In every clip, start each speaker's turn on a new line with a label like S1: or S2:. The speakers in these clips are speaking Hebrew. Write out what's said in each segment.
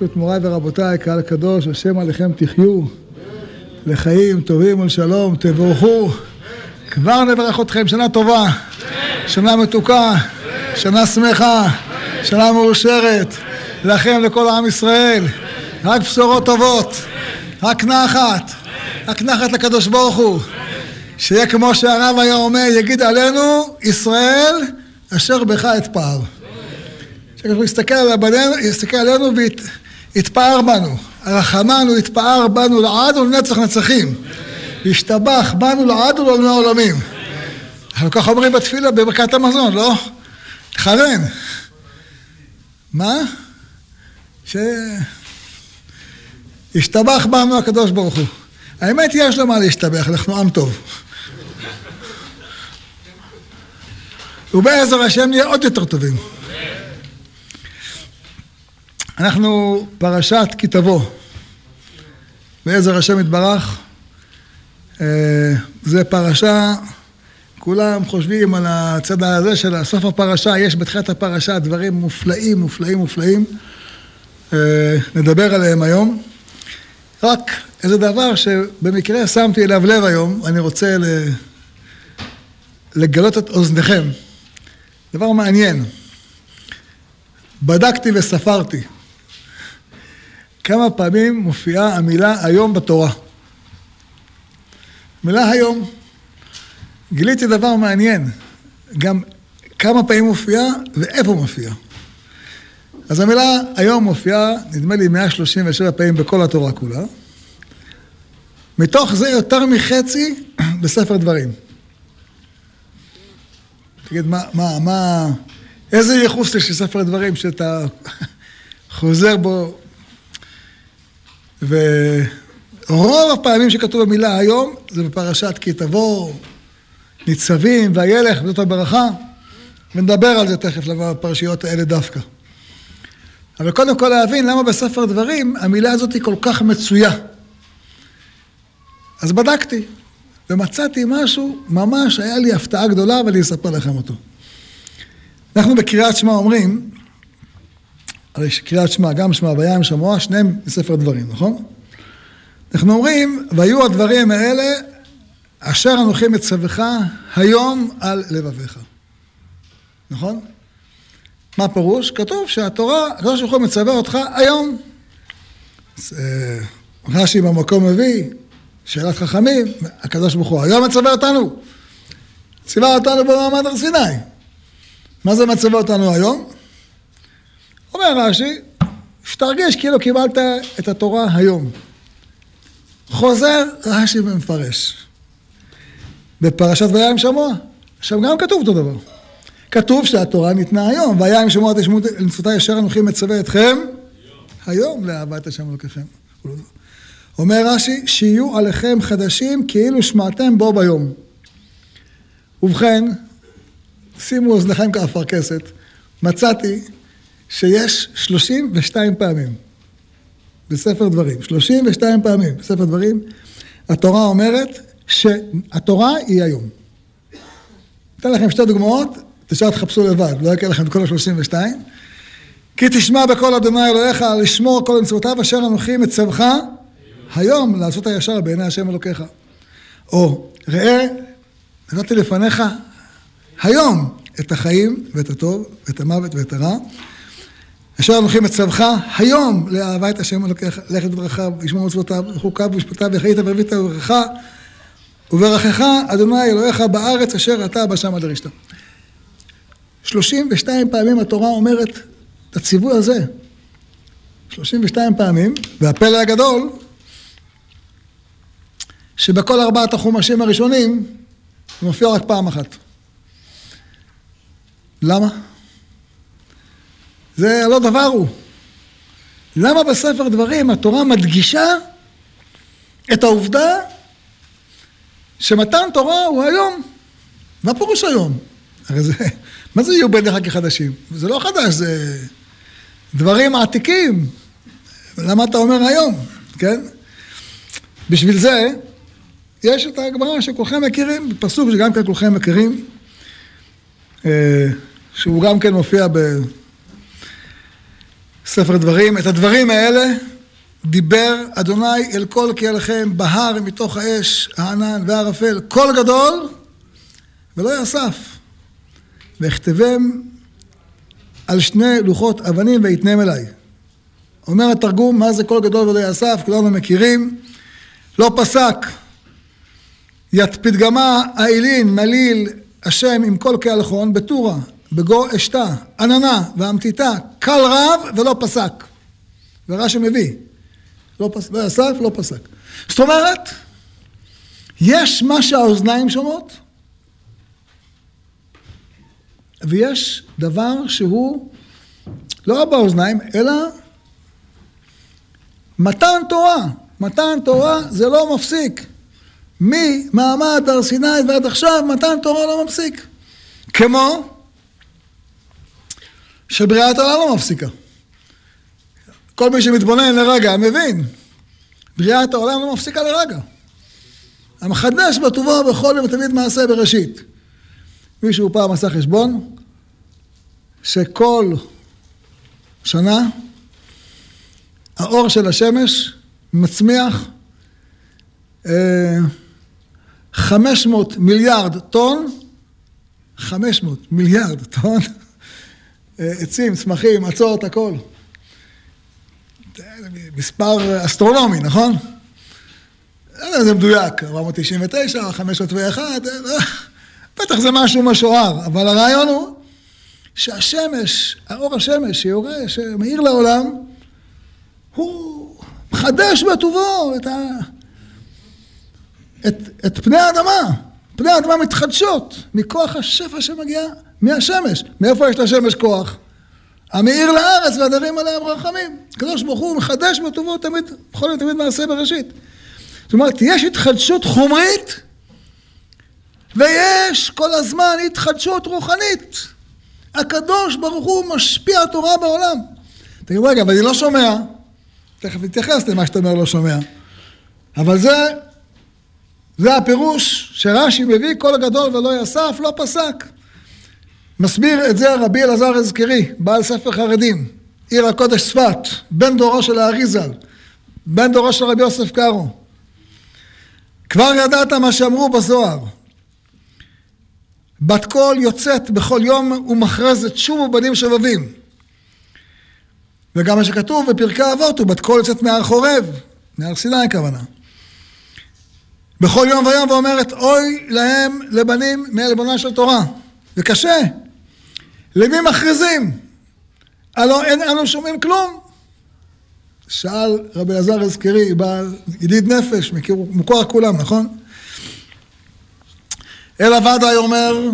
S1: ברשות מוריי ורבותיי, קהל קדוש, השם עליכם תחיו לחיים טובים ולשלום, תבורכו. כבר נברך אתכם, שנה טובה, שנה מתוקה, שנה שמחה, שנה מאושרת, לכם, לכל עם ישראל. רק בשורות טובות, רק נחת, רק נחת לקדוש ברוך הוא. שיהיה כמו שהרב היה אומר, יגיד עלינו, ישראל אשר בך אתפאר. כשהוא יסתכל, עלינו, יסתכל עלינו ויתפאר בנו. הרחמנו יתפאר בנו לעד ולנצח נצחים. וישתבח בנו לעד ולעולמי עולמים. אנחנו ככה אומרים בתפילה בברכת המזון, לא? תכוון. מה? ש... ישתבח בנו הקדוש ברוך הוא. האמת יש לו מה להשתבח, אנחנו עם טוב. ובעזר השם נהיה עוד יותר טובים. אנחנו פרשת כי תבוא. בעזר השם יתברך. אה, זה פרשה, כולם חושבים על הצד הזה של סוף הפרשה, יש בתחילת הפרשה דברים מופלאים, מופלאים, מופלאים. אה, נדבר עליהם היום. רק איזה דבר שבמקרה שמתי אליו לב היום, אני רוצה לגלות את אוזניכם. דבר מעניין. בדקתי וספרתי כמה פעמים מופיעה המילה היום בתורה. מילה היום. גיליתי דבר מעניין, גם כמה פעמים מופיעה ואיפה מופיעה. אז המילה היום מופיעה, נדמה לי 137 פעמים בכל התורה כולה. מתוך זה יותר מחצי בספר דברים. תגיד, מה, מה, מה, איזה ייחוס יש לספר דברים שאתה חוזר בו ורוב הפעמים שכתוב במילה היום זה בפרשת כי תבוא, ניצבים, וילך, וזאת הברכה, ונדבר על זה תכף, בפרשיות האלה דווקא. אבל קודם כל להבין למה בספר דברים המילה הזאת היא כל כך מצויה. אז בדקתי, ומצאתי משהו, ממש היה לי הפתעה גדולה, ואני אספר לכם אותו. אנחנו בקריאת שמע אומרים, הרי קריאת שמע, גם שמע וים שמוע, שניהם מספר דברים, נכון? אנחנו אומרים, והיו הדברים האלה אשר אנוכי מצווך היום על לבביך. נכון? מה הפירוש? כתוב שהתורה, הקדוש ברוך הוא מצווה אותך היום. אה, רש"י במקום מביא, שאלת חכמים, הקדוש ברוך הוא היום מצווה אותנו. ציווה אותנו במעמד הר סיני. מה זה מצווה אותנו היום? אומר רש"י, שתרגיש כאילו קיבלת את התורה היום. חוזר רש"י ומפרש. בפרשת וים שמוע, שם גם כתוב אותו דבר. כתוב שהתורה ניתנה היום, וים שמוע תשמעו למצותי אשר אנוכי מצווה אתכם היום לאהבת השם אלוקיכם. אומר רש"י, שיהיו עליכם חדשים כאילו שמעתם בו ביום. ובכן, שימו אוזניכם כאפרכסת, מצאתי שיש 32 פעמים בספר דברים, 32 פעמים בספר דברים, התורה אומרת שהתורה היא היום. אתן לכם שתי דוגמאות, תשאר תחפשו לבד, לא יקרה לכם את כל ה-32. כי תשמע בקול אדוני אלוהיך לשמור כל מצוותיו אשר אנוכי מצווך היום לעשות הישר בעיני השם אלוקיך. או ראה, נתתי לפניך היום את החיים ואת הטוב ואת המוות ואת הרע. אשר אנוכי מצווך היום לאהבה את השם אלוקיך, לכת בדרכיו, לשמור מצוותיו, וחוקיו ומשפטיו, וחיית וריבית וברכך, וברכך אדוני אלוהיך בארץ אשר אתה בשם עד הרשתה. 32 פעמים התורה אומרת את הציווי הזה. 32 פעמים, והפלא הגדול, שבכל ארבעת החומשים הראשונים זה מופיע רק פעם אחת. למה? זה לא דבר הוא. למה בספר דברים התורה מדגישה את העובדה שמתן תורה הוא היום? מה פירוש היום? הרי זה, מה זה יהיו בעיניך כחדשים? זה לא חדש, זה דברים עתיקים. למה אתה אומר היום, כן? בשביל זה, יש את הגמרא שכולכם מכירים, פסוק שגם כן כולכם מכירים, אה, שהוא גם כן מופיע ספר דברים. את הדברים האלה דיבר אדוני אל כל קהלכם בהר מתוך האש, הענן והערפל, קול גדול ולא יאסף. ואכתבם על שני לוחות אבנים ויתנם אליי. אומר התרגום, מה זה קול גדול ולא יאסף? כולנו מכירים. לא פסק. ית פתגמה מליל השם עם כל כהלכון בטורה, בגו אשתה, עננה ואמתיתה, קל רב ולא פסק. ורש"י מביא. לא, פס... לא לא פסק. זאת אומרת, יש מה שהאוזניים שומעות, ויש דבר שהוא לא באוזניים, אלא מתן תורה. מתן תורה זה לא מפסיק. ממעמד הר סיני ועד עכשיו מתן תורה לא מפסיק. כמו שבריאת העולם לא מפסיקה. כל מי שמתבונן לרגע מבין, בריאת העולם לא מפסיקה לרגע. המחדש בטובו בכל יום ותמיד מעשה בראשית. מישהו פעם עשה חשבון שכל שנה האור של השמש מצמיח 500 אה, מיליארד טון, 500 מיליארד טון עצים, צמחים, עצות, הכל. מספר אסטרונומי, נכון? לא יודע אם זה מדויק, 499, 501, אה, בטח זה משהו משוער, אבל הרעיון הוא שהשמש, האור השמש שיורה, שמאיר לעולם, הוא מחדש בטובו את, ה... את, את פני האדמה. פני האדמה מתחדשות מכוח השפע שמגיע מהשמש. מאיפה יש לשמש כוח? המאיר לארץ והדרים עליהם רחמים. הקדוש ברוך הוא מחדש בטובו תמיד, בכל זאת תמיד מעשה בראשית. זאת אומרת, יש התחדשות חומרית ויש כל הזמן התחדשות רוחנית. הקדוש ברוך הוא משפיע תורה בעולם. תגיד, רגע, אבל אני לא שומע. תכף נתייחס למה שאתה אומר לא שומע. אבל זה, זה הפירוש שרש"י מביא, כל הגדול ולא יסף, לא פסק. מסביר את זה רבי אלעזר הזכרי, בעל ספר חרדים, עיר הקודש צפת, בן דורו של האריזל, בן דורו של רבי יוסף קארו. כבר ידעת מה שאמרו בזוהר. בת קול יוצאת בכל יום ומכרזת שובו בנים שבבים. וגם מה שכתוב בפרקי אבות הוא בת קול יוצאת מהר חורב, מהר סיני הכוונה. בכל יום ויום ואומרת אוי להם לבנים מעלבונה של תורה. זה קשה. למי מכריזים? הלא אין אנו שומעים כלום. שאל רבי אלעזר הזכרי, בעל ידיד נפש, מכיר, מוכר כולם, נכון? אלא ודאי אומר,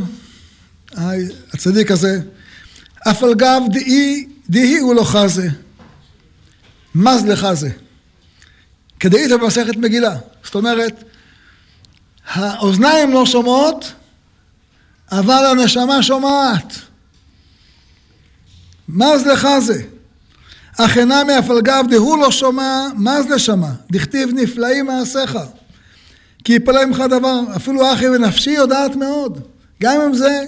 S1: הצדיק הזה, אף על גב דאי, דאי הוא לא חזה, מז לחזה. כדאית במסכת מגילה. זאת אומרת, האוזניים לא שומעות, אבל הנשמה שומעת. מז לחזה. אך אינם מהפלגב דהוא לא שומע, מז לשמע. דכתיב נפלאים מעשיך. כי יפלא ממך דבר, אפילו אחי ונפשי יודעת מאוד. גם אם זה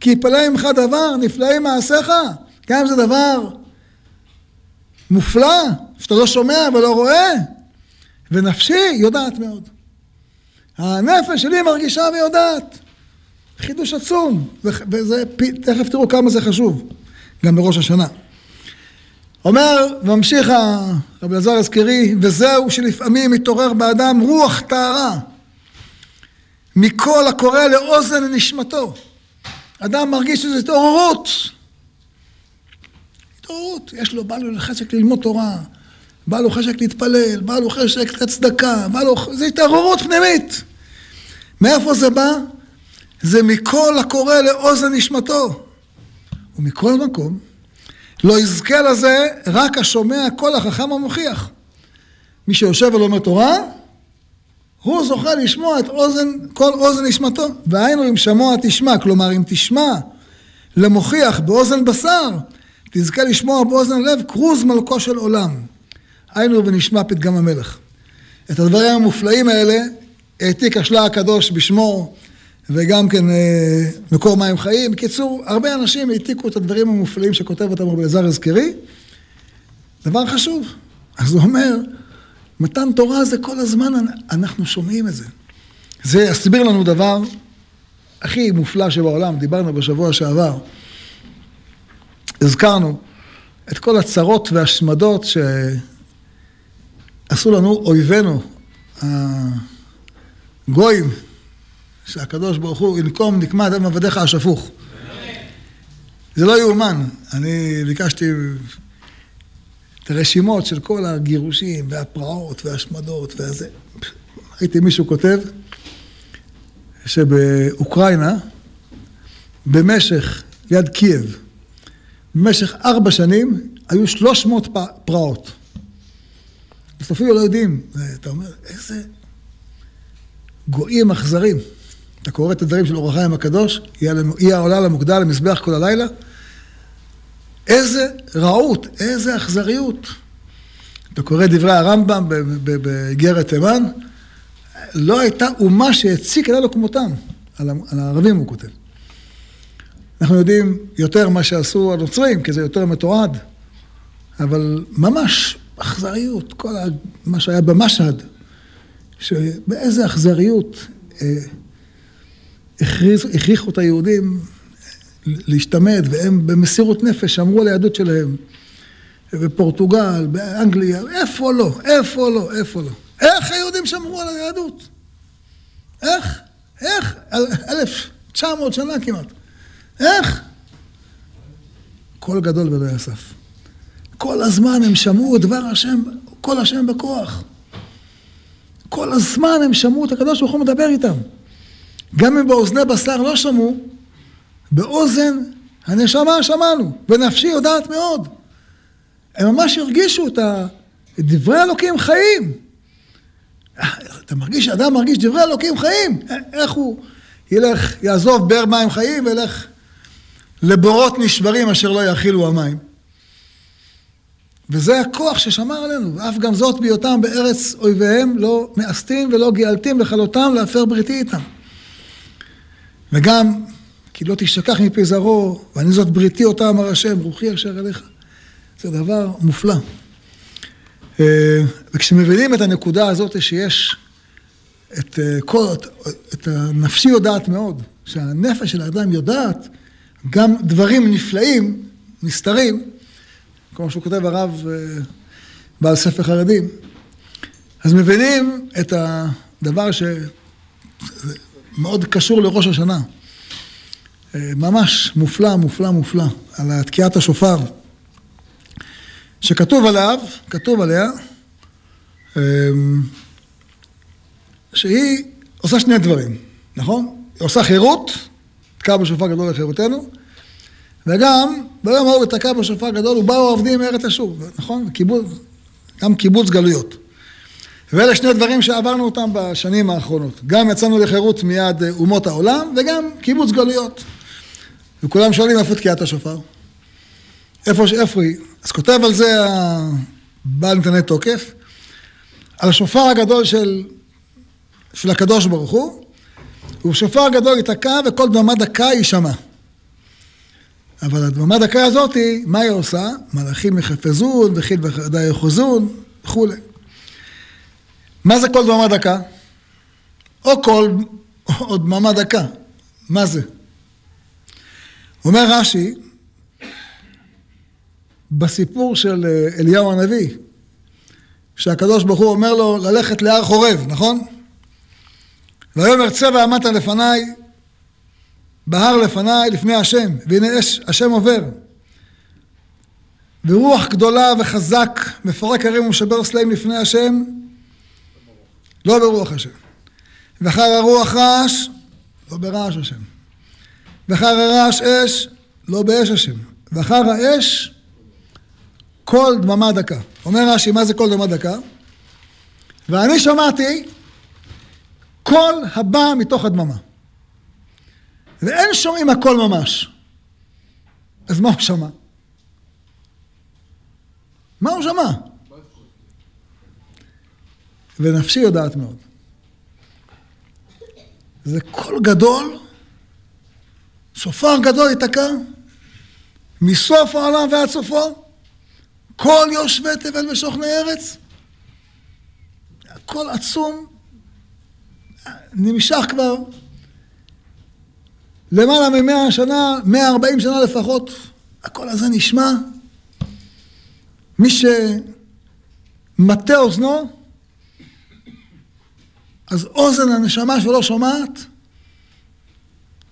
S1: כי יפלא ממך דבר, נפלאים מעשיך. גם אם זה דבר מופלא, שאתה לא שומע ולא רואה, ונפשי יודעת מאוד. הנפש שלי מרגישה ויודעת. חידוש עצום, וזה, תכף תראו כמה זה חשוב, גם בראש השנה. אומר, ממשיך רבי אלעזר הזכרי, וזהו שלפעמים מתעורר באדם רוח טהרה, מקול הקורא לאוזן נשמתו. אדם מרגיש שזו התעוררות. התעוררות, יש לו, בא לו חשק ללמוד תורה, בא לו חשק להתפלל, בא לו חשק לצדקה, בא לו, זה התעוררות פנימית. מאיפה זה בא? זה מקול הקורא לאוזן נשמתו. ומכל מקום, לא יזכה לזה רק השומע קול החכם המוכיח. מי שיושב ולומד תורה, הוא זוכה לשמוע את אוזן, כל אוזן נשמתו. והיינו אם שמוע תשמע, כלומר אם תשמע למוכיח באוזן בשר, תזכה לשמוע באוזן לב כרוז מלכו של עולם. היינו ונשמע פתגם המלך. את הדברים המופלאים האלה העתיק השלה הקדוש בשמו וגם כן אה, מקור מים חיים. בקיצור, הרבה אנשים העתיקו את הדברים המופלאים שכותב אותם רבי אלעזר הזכרי, דבר חשוב. אז הוא אומר, מתן תורה זה כל הזמן, אנחנו שומעים את זה. זה יסביר לנו דבר הכי מופלא שבעולם, דיברנו בשבוע שעבר. הזכרנו את כל הצרות והשמדות שעשו לנו אויבינו, הגויים, שהקדוש ברוך הוא ינקום נקמת אדם עבדיך השפוך. זה לא יאומן. אני ביקשתי את הרשימות של כל הגירושים והפרעות וההשמדות והזה. ראיתי מישהו כותב שבאוקראינה, במשך, ליד קייב, במשך ארבע שנים היו שלוש מאות פרעות. אז אפילו לא יודעים, אתה אומר, איזה גויים אכזרים. אתה קורא את הדברים של אור החיים הקדוש, היא העולה למוקדה למזבח כל הלילה. איזה רעות, איזה אכזריות. אתה קורא דברי הרמב"ם באיגרת תימן, לא הייתה אומה שהציקה לנו כמותם. על הערבים הוא כותב. אנחנו יודעים יותר מה שעשו הנוצרים, כי זה יותר מתועד, אבל ממש אכזריות, כל מה שהיה במשהד, שבאיזה אכזריות אה, הכריחו את היהודים להשתמט, והם במסירות נפש שמרו על היהדות שלהם. בפורטוגל, באנגליה, איפה לא, איפה לא, איפה לא. איך היהודים שמרו על היהדות? איך? איך? אלף תשע מאות שנה כמעט. איך? קול גדול ולא יסף. כל הזמן הם שמעו דבר השם, קול השם בכוח. כל הזמן הם שמעו את הקדוש ברוך הוא מדבר איתם. גם אם באוזני בשר לא שמעו, באוזן הנשמה שמענו, ונפשי יודעת מאוד. הם ממש הרגישו את דברי אלוקים חיים. אתה מרגיש, אדם מרגיש דברי אלוקים חיים. איך הוא ילך, יעזוב באר מים חיים וילך לבורות נשברים אשר לא יכילו המים. וזה הכוח ששמר עלינו, ואף גם זאת בהיותם בארץ אויביהם לא מאסתים ולא גאלתים לכלותם להפר בריתי איתם. וגם כי לא תשכח מפי זרעו, ואני זאת בריתי אותה אמר השם, רוחי אשר אליך. זה דבר מופלא. אה, וכשמבינים את הנקודה הזאת שיש את אה, כל, את הנפשי יודעת מאוד, שהנפש של האדם יודעת גם דברים נפלאים, נסתרים, כמו שהוא כותב הרב אה, בעל ספר חרדים, אז מבינים את הדבר שמאוד קשור לראש השנה. ממש מופלא, מופלא, מופלא, על תקיעת השופר, שכתוב עליו, כתוב עליה, אמ, שהיא עושה שני דברים, נכון? היא עושה חירות, תקע בשופר גדול לחירותנו, וגם ביום ההוא ותקע בשופר גדול ובאו העובדים מארץ אשור, נכון? קיבוץ, גם קיבוץ גלויות. ואלה שני דברים שעברנו אותם בשנים האחרונות. גם יצאנו לחירות מיד אומות העולם, וגם קיבוץ גלויות. וכולם שואלים איפה תקיעת השופר? איפה, איפה היא? אז כותב על זה הבעל נתני תוקף, על השופר הגדול של, של הקדוש ברוך הוא, ובשופר הגדול ייתקע וכל דממה דקה יישמע. אבל הדממה דקה הזאת, מה היא עושה? מלאכים יחפזון, וחיל וחרדה יחוזון, וכולי. מה זה כל דממה דקה? או כל, או דממה דקה. מה זה? אומר רש"י, בסיפור של אה, אליהו הנביא, שהקדוש ברוך הוא אומר לו ללכת להר חורב, נכון? ויאמר צא ועמדת לפניי, בהר לפניי, לפני השם, והנה אש, השם עובר. ורוח גדולה וחזק מפרק הרים ומשבר סלעים לפני השם, לא ברוח השם. ואחר הרוח רעש, לא ברעש השם. ואחר הרעש אש, לא באש השם. ואחר האש, קול דממה דקה. אומר רש"י, מה זה קול דממה דקה? ואני שמעתי קול הבא מתוך הדממה. ואין שומעים הקול ממש. אז מה הוא שמע? מה הוא שמע? ונפשי יודעת מאוד. זה קול גדול שופר גדול ייתקע, מסוף העולם ועד סופו, כל יושבי תבל ושוכני ארץ. הכל עצום, נמשך כבר למעלה ממאה שנה, מאה ארבעים שנה לפחות. הקול הזה נשמע. מי שמטה אוזנו, אז אוזן הנשמה שלו שומעת,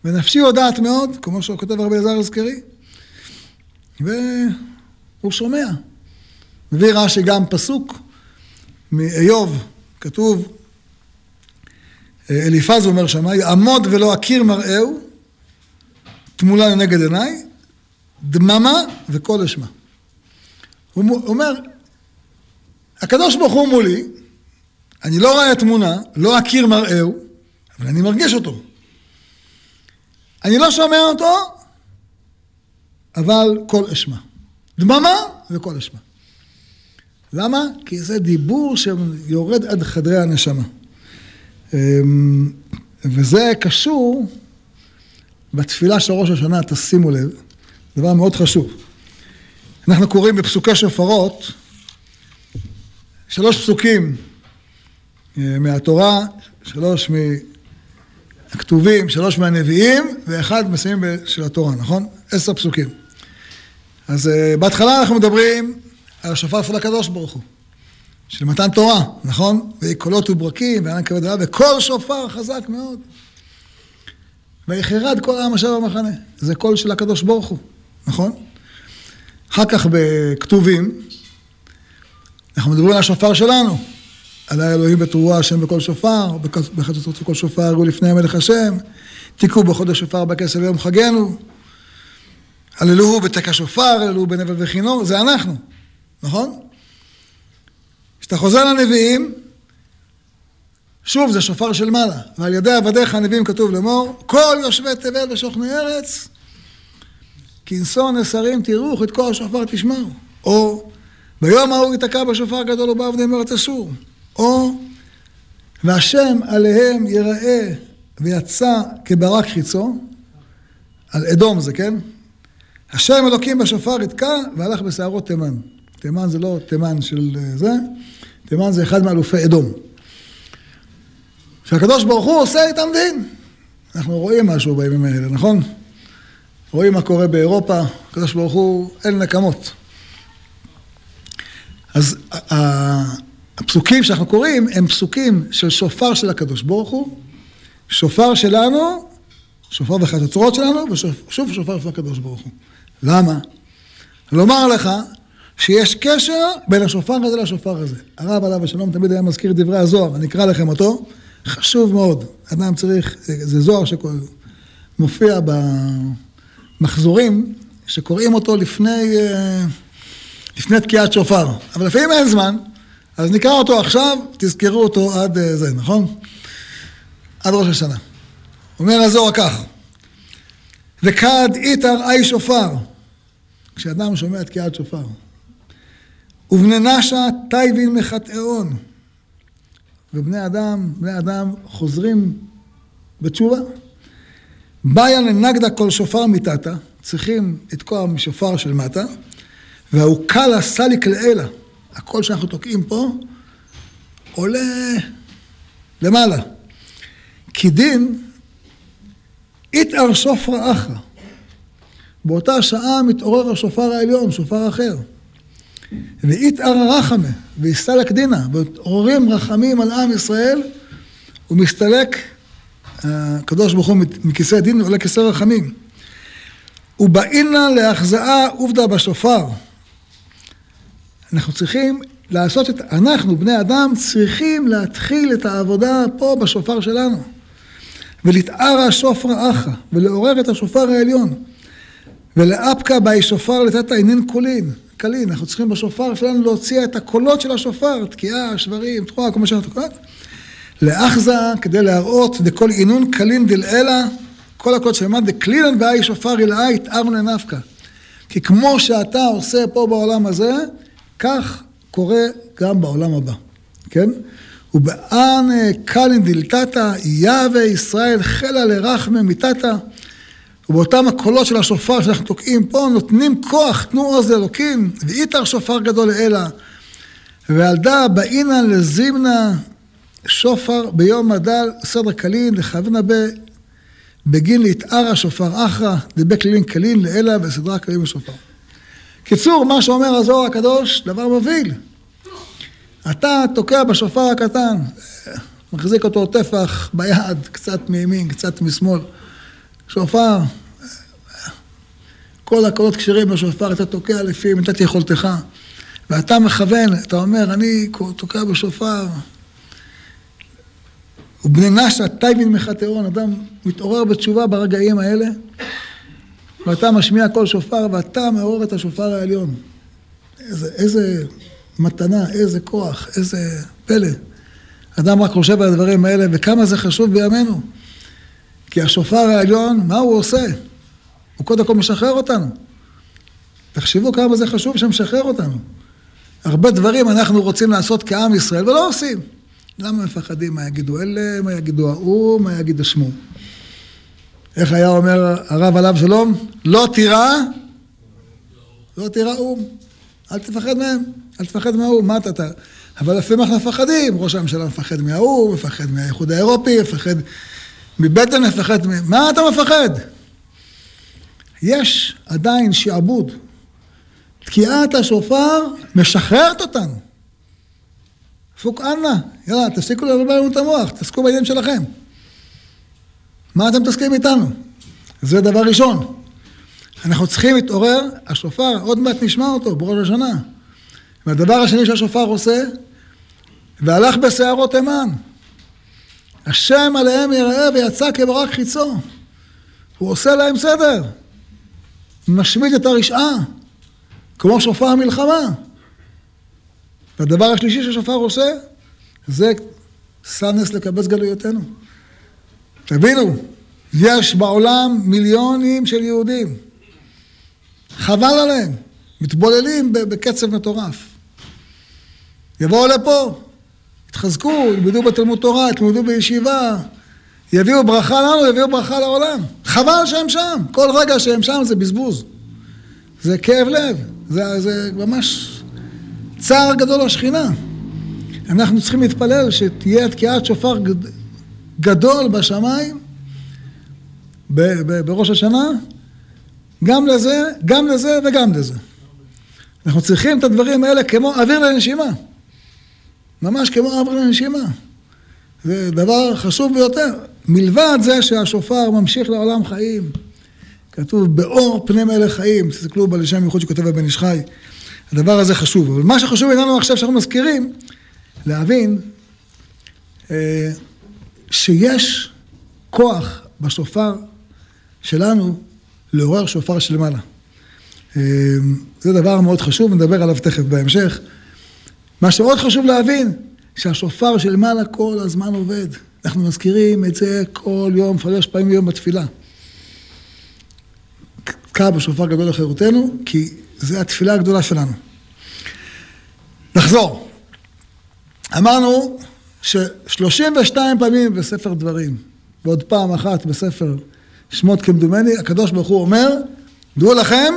S1: ונפשי יודעת מאוד, כמו שהוא כותב הרבה אלעזר הזכרי, והוא שומע. מביא רש"י גם פסוק מאיוב, כתוב, אליפז אומר שמה, יעמוד ולא אכיר מראהו, תמונה לנגד עיניי, דממה וקול אשמה. הוא אומר, הקדוש ברוך הוא מולי, אני לא רואה תמונה, לא אכיר מראהו, אבל אני מרגיש אותו. אני לא שומע אותו, אבל קול אשמה. דממה וקול אשמה. למה? כי זה דיבור שיורד עד חדרי הנשמה. אמ, וזה קשור בתפילה של ראש השנה, תשימו לב, דבר מאוד חשוב. אנחנו קוראים בפסוקי שופרות שלוש פסוקים אה, מהתורה, שלוש מהכתובים, שלוש מהנביאים, ואחד מסיימים של התורה, נכון? עשר פסוקים. אז אה, בהתחלה אנחנו מדברים על השופר של הקדוש ברוך הוא, של מתן תורה, נכון? וקולות וברקים, וענן כבד וכל שופר חזק מאוד. ויחרד כל העם אשר במחנה. זה קול של הקדוש ברוך הוא, נכון? אחר כך בכתובים, אנחנו מדברים על השופר שלנו. עלי אלוהים בתרועה השם בכל שופר, בחצוצות כל שופר הראו לפני המלך השם, תיקעו בחודש שופר בכסל יום חגנו, הללוהו בתקע שופר, הללוהו בנבל וכינור, זה אנחנו, נכון? כשאתה חוזר לנביאים, שוב, זה שופר של מעלה. ועל ידי עבדיך הנביאים כתוב לאמור, כל יושבי תבל ושוכני ארץ, כנסון נסרים תראו, את כל השופר תשמעו. או ביום ההוא ייתקע בשופר גדול ובעבדי מארץ אסור. או והשם עליהם יראה ויצא כברק חיצו, על אדום זה, כן? השם אלוקים בשופר יתקע והלך בשערות תימן. תימן זה לא תימן של אה, זה, תימן זה אחד מאלופי אדום. שהקדוש ברוך הוא עושה איתם דין. אנחנו רואים משהו בימים האלה, נכון? רואים מה קורה באירופה, הקדוש ברוך הוא אין נקמות. אז הפסוקים שאנחנו קוראים הם פסוקים של שופר של הקדוש ברוך הוא, שופר שלנו, שופר בחצוצרות שלנו, ושוב שופר של הקדוש ברוך הוא. למה? לומר לך שיש קשר בין השופר הזה לשופר הזה. הרב עליו השלום תמיד היה מזכיר דברי הזוהר, אני אקרא לכם אותו. חשוב מאוד. אדם צריך, זה זוהר שמופיע במחזורים, שקוראים אותו לפני, אה, לפני תקיעת שופר. אבל לפעמים אין זמן, אז נקרא אותו עכשיו, תזכרו אותו עד אה, זה, נכון? עד ראש השנה. אומר הזוהר כך, וכד איתר אי שופר, כשאדם שומע תקיעת שופר, ובני נשה טייבין מחטאון. ובני אדם, בני אדם חוזרים בתשובה. באיה לנגדה כל שופר מתתה, צריכים לתקוע משופר של מטה, והוא קלה סליק לאלה. הקול שאנחנו תוקעים פה עולה למעלה. כי דין איתער שופרא אחרא. באותה שעה מתעורר השופר העליון, שופר אחר. ואיתער רחמה, והסתלק דינה, ועוררים רחמים על עם ישראל, ומסתלק הקדוש ברוך הוא מכיסא דין ועולה כיסא רחמים. ובאינה להחזאה עובדה בשופר. אנחנו צריכים לעשות את, אנחנו בני אדם צריכים להתחיל את העבודה פה בשופר שלנו. ולתערה שופרה אחא, ולעורר את השופר העליון. ולאפקה באי שופר לתת העינין קולין. קלין, אנחנו צריכים בשופר שלנו להוציא את הקולות של השופר, תקיעה, שברים, תקועה, כל מה שאנחנו קוראים. לאחזה, כדי להראות דכל עינון קלין דלעילה, כל הקולות שלמד דקלינן באי שופר ילאה יתארנו לנפקא. כי כמו שאתה עושה פה בעולם הזה, כך קורה גם בעולם הבא, כן? ובאן קלין דלתתא, יהווה ישראל חלה לרחמא מיתתא, ובאותם הקולות של השופר שאנחנו תוקעים פה, נותנים כוח, תנו עוז לאלוקים, ואיתר שופר גדול לאלה. ועלדה באינן לזימנה שופר ביום הדל סדר קלין לכוונה ב... בגין להתערה שופר אחרא דבי כלילין קלין לאלה וסדרה קלין ושופר. קיצור, מה שאומר הזוהר הקדוש, דבר מבהיל. אתה תוקע בשופר הקטן, מחזיק אותו טפח ביד, קצת מימין, קצת משמאל. שופר, כל הקולות כשרים בשופר, אתה תוקע לפי מידת יכולתך. ואתה מכוון, אתה אומר, אני תוקע בשופר. ובני נשא, טייבין מחטאון, אדם מתעורר בתשובה ברגעים האלה, ואתה משמיע קול שופר, ואתה מעורר את השופר העליון. איזה, איזה מתנה, איזה כוח, איזה פלא. אדם רק חושב על הדברים האלה, וכמה זה חשוב בימינו. כי השופר העליון, מה הוא עושה? הוא קודם כל משחרר אותנו. תחשבו כמה זה חשוב שמשחרר אותנו. הרבה דברים אנחנו רוצים לעשות כעם ישראל ולא עושים. למה מפחדים? מה יגידו אלה, מה יגידו ההוא, מה יגיד השמו. איך היה אומר הרב עליו שלום? לא תירא, לא תירא או"ם. אל תפחד מהם, אל תפחד מהאו"ם, מה אתה... אבל לפעמים אנחנו מפחדים, ראש הממשלה מפחד מהאו"ם, מפחד מהאיחוד האירופי, מפחד מבטן, מפחד. מה אתה מפחד? יש עדיין שעבוד. תקיעת השופר משחררת אותנו. פוק אנא, יאללה, תפסיקו לבלבל לנו את המוח, תעסקו בעניין שלכם. מה אתם מתעסקים איתנו? זה דבר ראשון. אנחנו צריכים להתעורר, השופר, עוד מעט נשמע אותו בראש השנה. והדבר השני שהשופר עושה, והלך בשערות תימן. השם עליהם יראה ויצא כברק חיצו. הוא עושה להם סדר. משמיד את הרשעה, כמו שופר המלחמה. והדבר השלישי ששופר עושה, זה סנס לקבץ גלויותינו. תבינו, יש בעולם מיליונים של יהודים. חבל עליהם, מתבוללים בקצב מטורף. יבואו לפה, יתחזקו, ילמדו בתלמוד תורה, ילמדו בישיבה, יביאו ברכה לנו, יביאו ברכה לעולם. חבל שהם שם, כל רגע שהם שם זה בזבוז. זה כאב לב, זה, זה ממש צער גדול לשכינה. אנחנו צריכים להתפלל שתהיה תקיעת שופר גדול בשמיים בראש השנה, גם לזה, גם לזה וגם לזה. אנחנו צריכים את הדברים האלה כמו אוויר לנשימה. ממש כמו אוויר לנשימה. זה דבר חשוב ביותר. מלבד זה שהשופר ממשיך לעולם חיים. כתוב באור פני מלך חיים, תסתכלו בלשם ייחוד שכותב הבן איש חי. הדבר הזה חשוב. אבל מה שחשוב לנו עכשיו שאנחנו מזכירים, להבין אה, שיש כוח בשופר שלנו לעורר שופר של מעלה. אה, זה דבר מאוד חשוב, נדבר עליו תכף בהמשך. מה שעוד חשוב להבין, שהשופר של מעלה כל הזמן עובד. אנחנו מזכירים את זה כל יום, שלוש פעמים ביום בתפילה. תקע בשופר גדול לחירותנו, כי זה התפילה הגדולה שלנו. נחזור. אמרנו ש-32 פעמים בספר דברים, ועוד פעם אחת בספר שמות כמדומני, הקדוש ברוך הוא אומר, דעו לכם,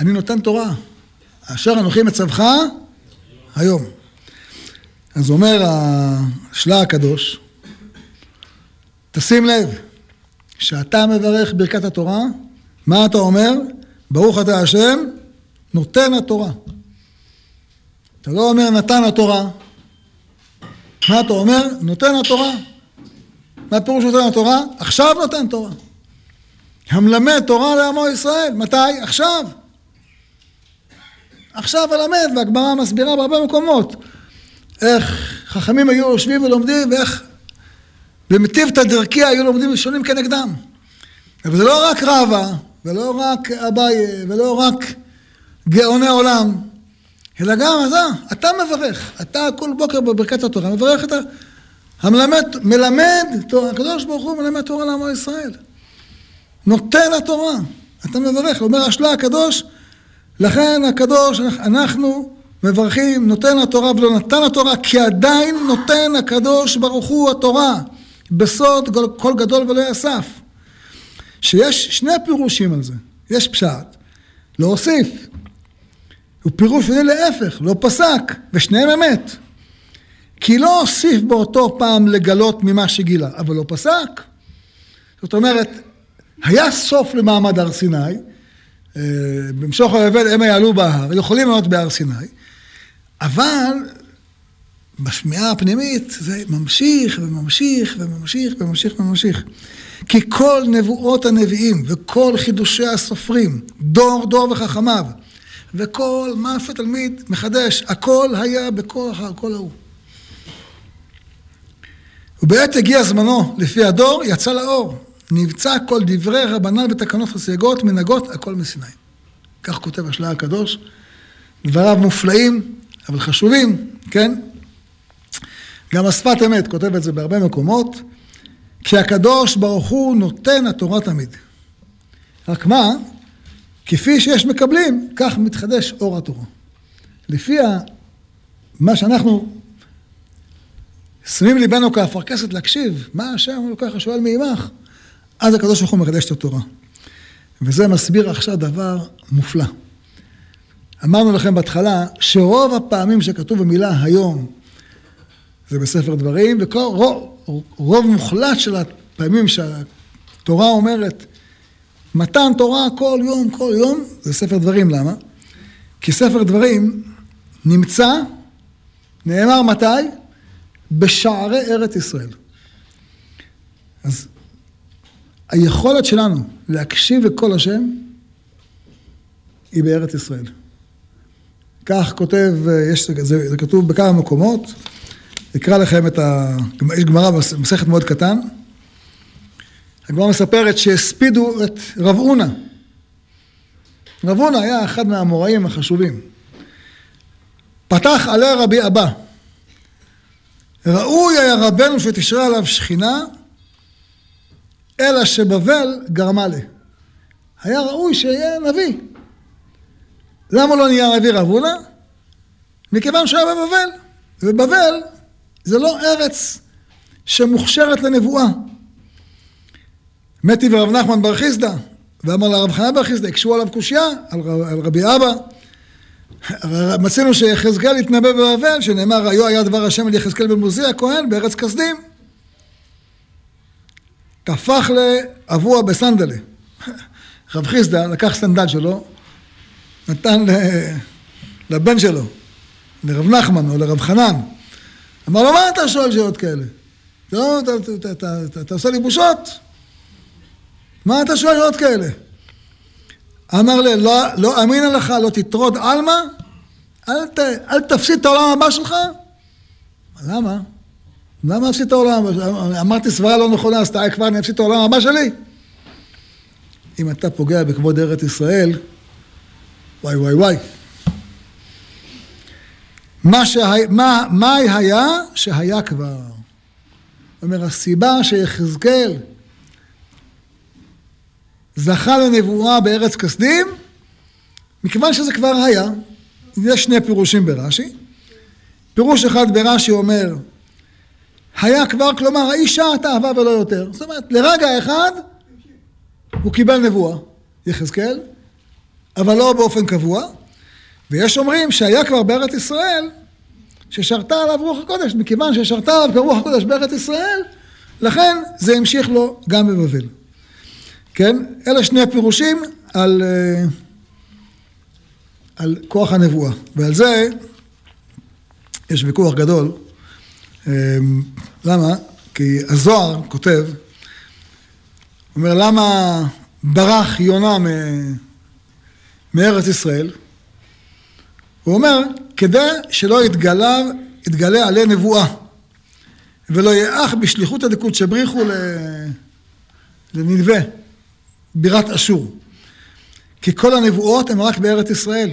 S1: אני נותן תורה, אשר אנוכי מצווך היום. אז אומר השלה הקדוש, תשים לב, כשאתה מברך ברכת התורה, מה אתה אומר? ברוך אתה השם, נותן התורה. אתה לא אומר נתן התורה. מה אתה אומר? נותן התורה. מה פירוש נותן התורה? עכשיו נותן תורה. המלמד תורה לעמו ישראל. מתי? עכשיו. עכשיו אלמד, והגמרא מסבירה בהרבה מקומות איך חכמים היו יושבים ולומדים ואיך במטיבתא דרכיה היו לומדים ראשונים כנגדם. אבל זה לא רק רבא, ולא רק אביי, ולא רק גאוני עולם, אלא גם אתה, אתה מברך. אתה כל בוקר בברכת התורה מברך את ה... המלמד, מלמד תורה, הקדוש ברוך הוא מלמד תורה לעמו ישראל. נותן התורה, אתה מברך, אומר השלה הקדוש, לכן הקדוש, אנחנו מברכים, נותן התורה ולא נתן התורה, כי עדיין נותן הקדוש ברוך הוא התורה, בסוד כל גדול ולא יסף. שיש שני פירושים על זה. יש פשט, להוסיף. הוא פירוש שני להפך, לא פסק, ושניהם אמת. כי לא הוסיף באותו פעם לגלות ממה שגילה, אבל לא פסק. זאת אומרת, היה סוף למעמד הר סיני, במשוך היובל הם יעלו בהר, יכולים להיות בהר סיני, אבל בשמיעה הפנימית זה ממשיך וממשיך וממשיך וממשיך וממשיך. כי כל נבואות הנביאים וכל חידושי הסופרים, דור דור וחכמיו, וכל מה אף תלמיד מחדש, הכל היה בכוח הכל ההוא. ובעת הגיע זמנו, לפי הדור, יצא לאור. נבצע כל דברי רבנן ותקנות הסייגות, מנהגות, הכל מסיני. כך כותב השלה הקדוש. דבריו מופלאים, אבל חשובים, כן? גם השפת אמת כותב את זה בהרבה מקומות, כי הקדוש ברוך הוא נותן התורה תמיד. רק מה? כפי שיש מקבלים, כך מתחדש אור התורה. לפי מה שאנחנו שמים ליבנו כאפרכסת להקשיב, מה השם לוקח השואל מעמך, אז הקדוש ברוך הוא מחדש את התורה. וזה מסביר עכשיו דבר מופלא. אמרנו לכם בהתחלה שרוב הפעמים שכתוב במילה היום זה בספר דברים, ורוב רוב מוחלט של הפעמים שהתורה אומרת מתן תורה כל יום, כל יום, זה ספר דברים. למה? כי ספר דברים נמצא, נאמר מתי? בשערי ארץ ישראל. אז היכולת שלנו להקשיב לקול השם היא בארץ ישראל. כך כותב, יש, זה, זה כתוב בכמה מקומות, אקרא לכם את ה... יש גמרא במסכת מאוד קטן. הגמרא מספרת שהספידו את רב אונה. רב אונה היה אחד מהאמוראים החשובים. פתח עלי רבי אבא. ראוי היה רבנו שתשרה עליו שכינה, אלא שבבל גרמה לה. היה ראוי שיהיה נביא. למה לא נהיה נביא רב הונא? מכיוון שהיה בבבל. ובבל זה לא ארץ שמוכשרת לנבואה. מתי ורב נחמן בר חיסדא, ואמר לרב חנן בר חיסדא, הקשו עליו קושייה, על, על רבי אבא. מצינו שיחזקאל התנבא בבבל, שנאמר, היו היה דבר השם על יחזקאל בן מוזי הכהן בארץ כסדים. טפח לאבוה בסנדלה. רב חיסדא לקח סנדל שלו, נתן לבן שלו, לרב נחמן או לרב חנן. אמר לו, מה אתה שואל שאלות כאלה? לא, אתה עושה לי בושות. מה אתה שואל שאלות כאלה? אמר לי, לא, לא אמינה לך, לא תטרוד עלמא, אל, אל תפסיד את העולם הבא שלך. למה? למה אפסיד את העולם? אמרתי סברה לא נכונה, אז אתה כבר אני אפסיד את העולם הבא שלי? אם אתה פוגע בכבוד ארץ ישראל, וואי וואי וואי. מה, שהיה, מה, מה היה שהיה כבר. אומר, הסיבה שיחזקאל זכה לנבואה בארץ כסדים, מכיוון שזה כבר היה, יש שני פירושים ברש"י. פירוש אחד ברש"י אומר, היה כבר, כלומר, האיש שעת אהבה ולא יותר. זאת אומרת, לרגע אחד הוא קיבל נבואה, יחזקאל, אבל לא באופן קבוע. ויש אומרים שהיה כבר בארץ ישראל, ששרתה עליו רוח הקודש, מכיוון ששרתה עליו כרוח הקודש בארץ ישראל, לכן זה המשיך לו גם בבבל. כן? אלה שני הפירושים על, אה, על כוח הנבואה. ועל זה יש ויכוח גדול. אה, למה? כי הזוהר כותב, אומר למה ברח יונה מארץ ישראל? הוא אומר, כדי שלא יתגלה, יתגלה עלי נבואה, ולא יאח בשליחות הדקות שבריחו לנלווה, בירת אשור. כי כל הנבואות הן רק בארץ ישראל.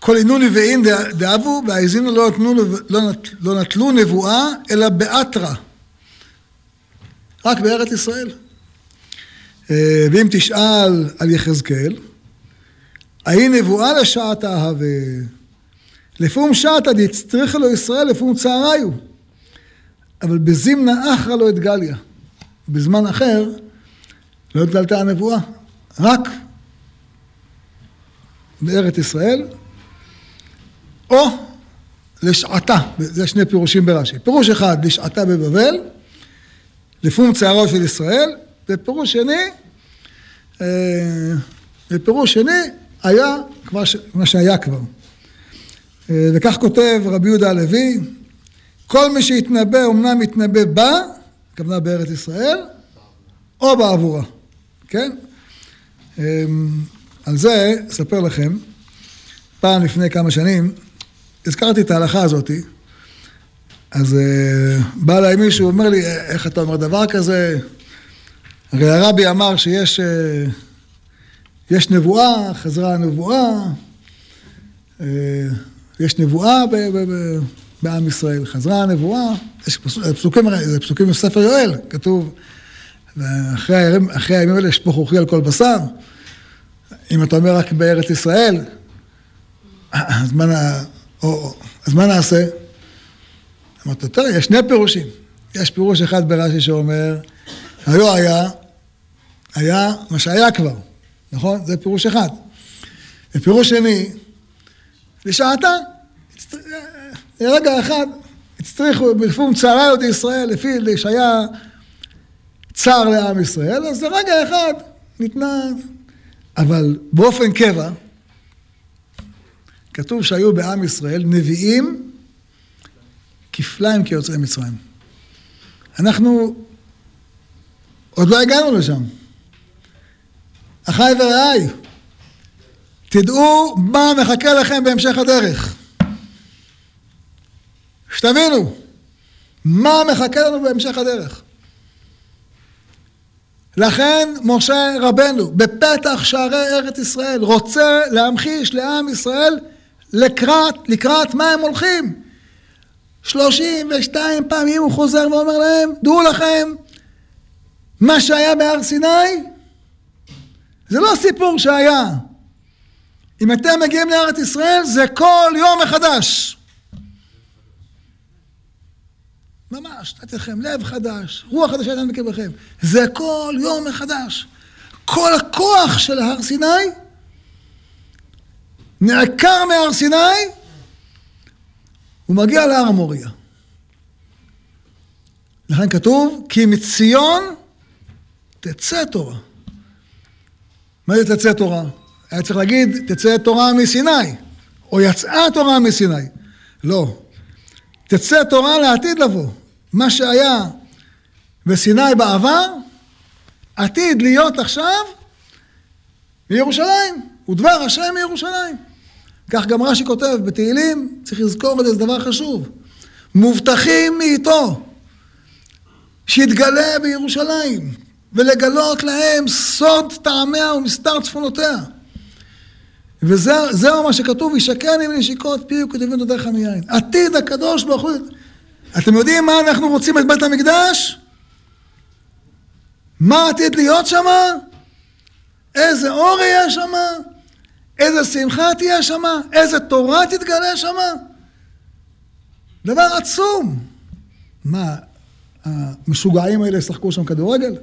S1: כל עינו נביאים דאבו, והאזינו לא נתנו, לא, לא נטלו נבואה, אלא באתרא. רק בארץ ישראל. אה, ואם תשאל על יחזקאל, ההיא נבואה לשעת אהבה. לפום שעתא דצטריכה לו ישראל לפום צעריו. אבל בזימנה אחרא לו את גליה. בזמן אחר, לא התגלתה הנבואה, רק בארץ ישראל, או לשעתה, זה שני פירושים ברש"י. פירוש אחד, לשעתה בבבל, לפום צערו של ישראל, ופירוש שני, אה, ופירוש שני, היה כבר מה שהיה כבר. אה, וכך כותב רבי יהודה הלוי, כל מי שהתנבא, אמנם יתנבא בה, הכוונה בארץ ישראל, או בעבורה, כן? אה, על זה אספר לכם, פעם לפני כמה שנים, הזכרתי את ההלכה הזאתי, אז uh, בא אליי מישהו, אומר לי, איך אתה אומר דבר כזה? הרי הרבי אמר שיש uh, יש נבואה, חזרה הנבואה, uh, יש נבואה ב, ב, ב, בעם ישראל, חזרה הנבואה, יש פסוקים, זה פסוקים בספר יואל, כתוב, ואחרי הימים האלה אשפוך רוחי על כל בשר. אם אתה אומר רק בארץ ישראל, אז מה, או, אז מה נעשה? אמרתי, תראה, יש שני פירושים. יש פירוש אחד ברש"י שאומר, היו היה, היה מה שהיה כבר, נכון? זה פירוש אחד. ופירוש שני, לשעתה, לרגע אחד, הצטריכו, בפום צערה יהודי ישראל, לפי שהיה צער לעם ישראל, אז לרגע אחד ניתנה, אבל באופן קבע, כתוב שהיו בעם ישראל נביאים כפליים כיוצאי מצרים. אנחנו עוד לא הגענו לשם. אחיי ורעיי, תדעו מה מחכה לכם בהמשך הדרך. שתבינו, מה מחכה לנו בהמשך הדרך. לכן משה רבנו, בפתח שערי ארץ ישראל, רוצה להמחיש לעם ישראל לקראת, לקראת מה הם הולכים. שלושים ושתיים פעמים הוא חוזר ואומר להם, דעו לכם, מה שהיה בהר סיני, זה לא סיפור שהיה. אם אתם מגיעים לארץ ישראל, זה כל יום מחדש. ממש, נתתי לכם לב חדש, רוח חדשה הייתה בקרבכם. זה כל יום מחדש. כל הכוח של הר סיני נעקר מהר סיני, הוא מגיע להר המוריה. לכן כתוב, כי מציון תצא תורה. מה זה תצא תורה? היה צריך להגיד, תצא תורה מסיני, או יצאה תורה מסיני. לא. תצא תורה לעתיד לבוא. מה שהיה בסיני בעבר, עתיד להיות עכשיו מירושלים. ודבר השם מירושלים. כך גם רש"י כותב בתהילים, צריך לזכור את זה, זה דבר חשוב. מובטחים מאיתו, שיתגלה בירושלים, ולגלות להם סוד טעמיה ומסתר צפונותיה. וזהו מה שכתוב, ישקני מנשיקות פי וכתבים דודיך מיין. עתיד הקדוש ברוך הוא. אתם יודעים מה אנחנו רוצים את בית המקדש? מה עתיד להיות שם? איזה אור יהיה שם? איזה שמחה תהיה שם, איזה תורה תתגלה שם. דבר עצום. מה, המשוגעים האלה ישחקו שם כדורגל?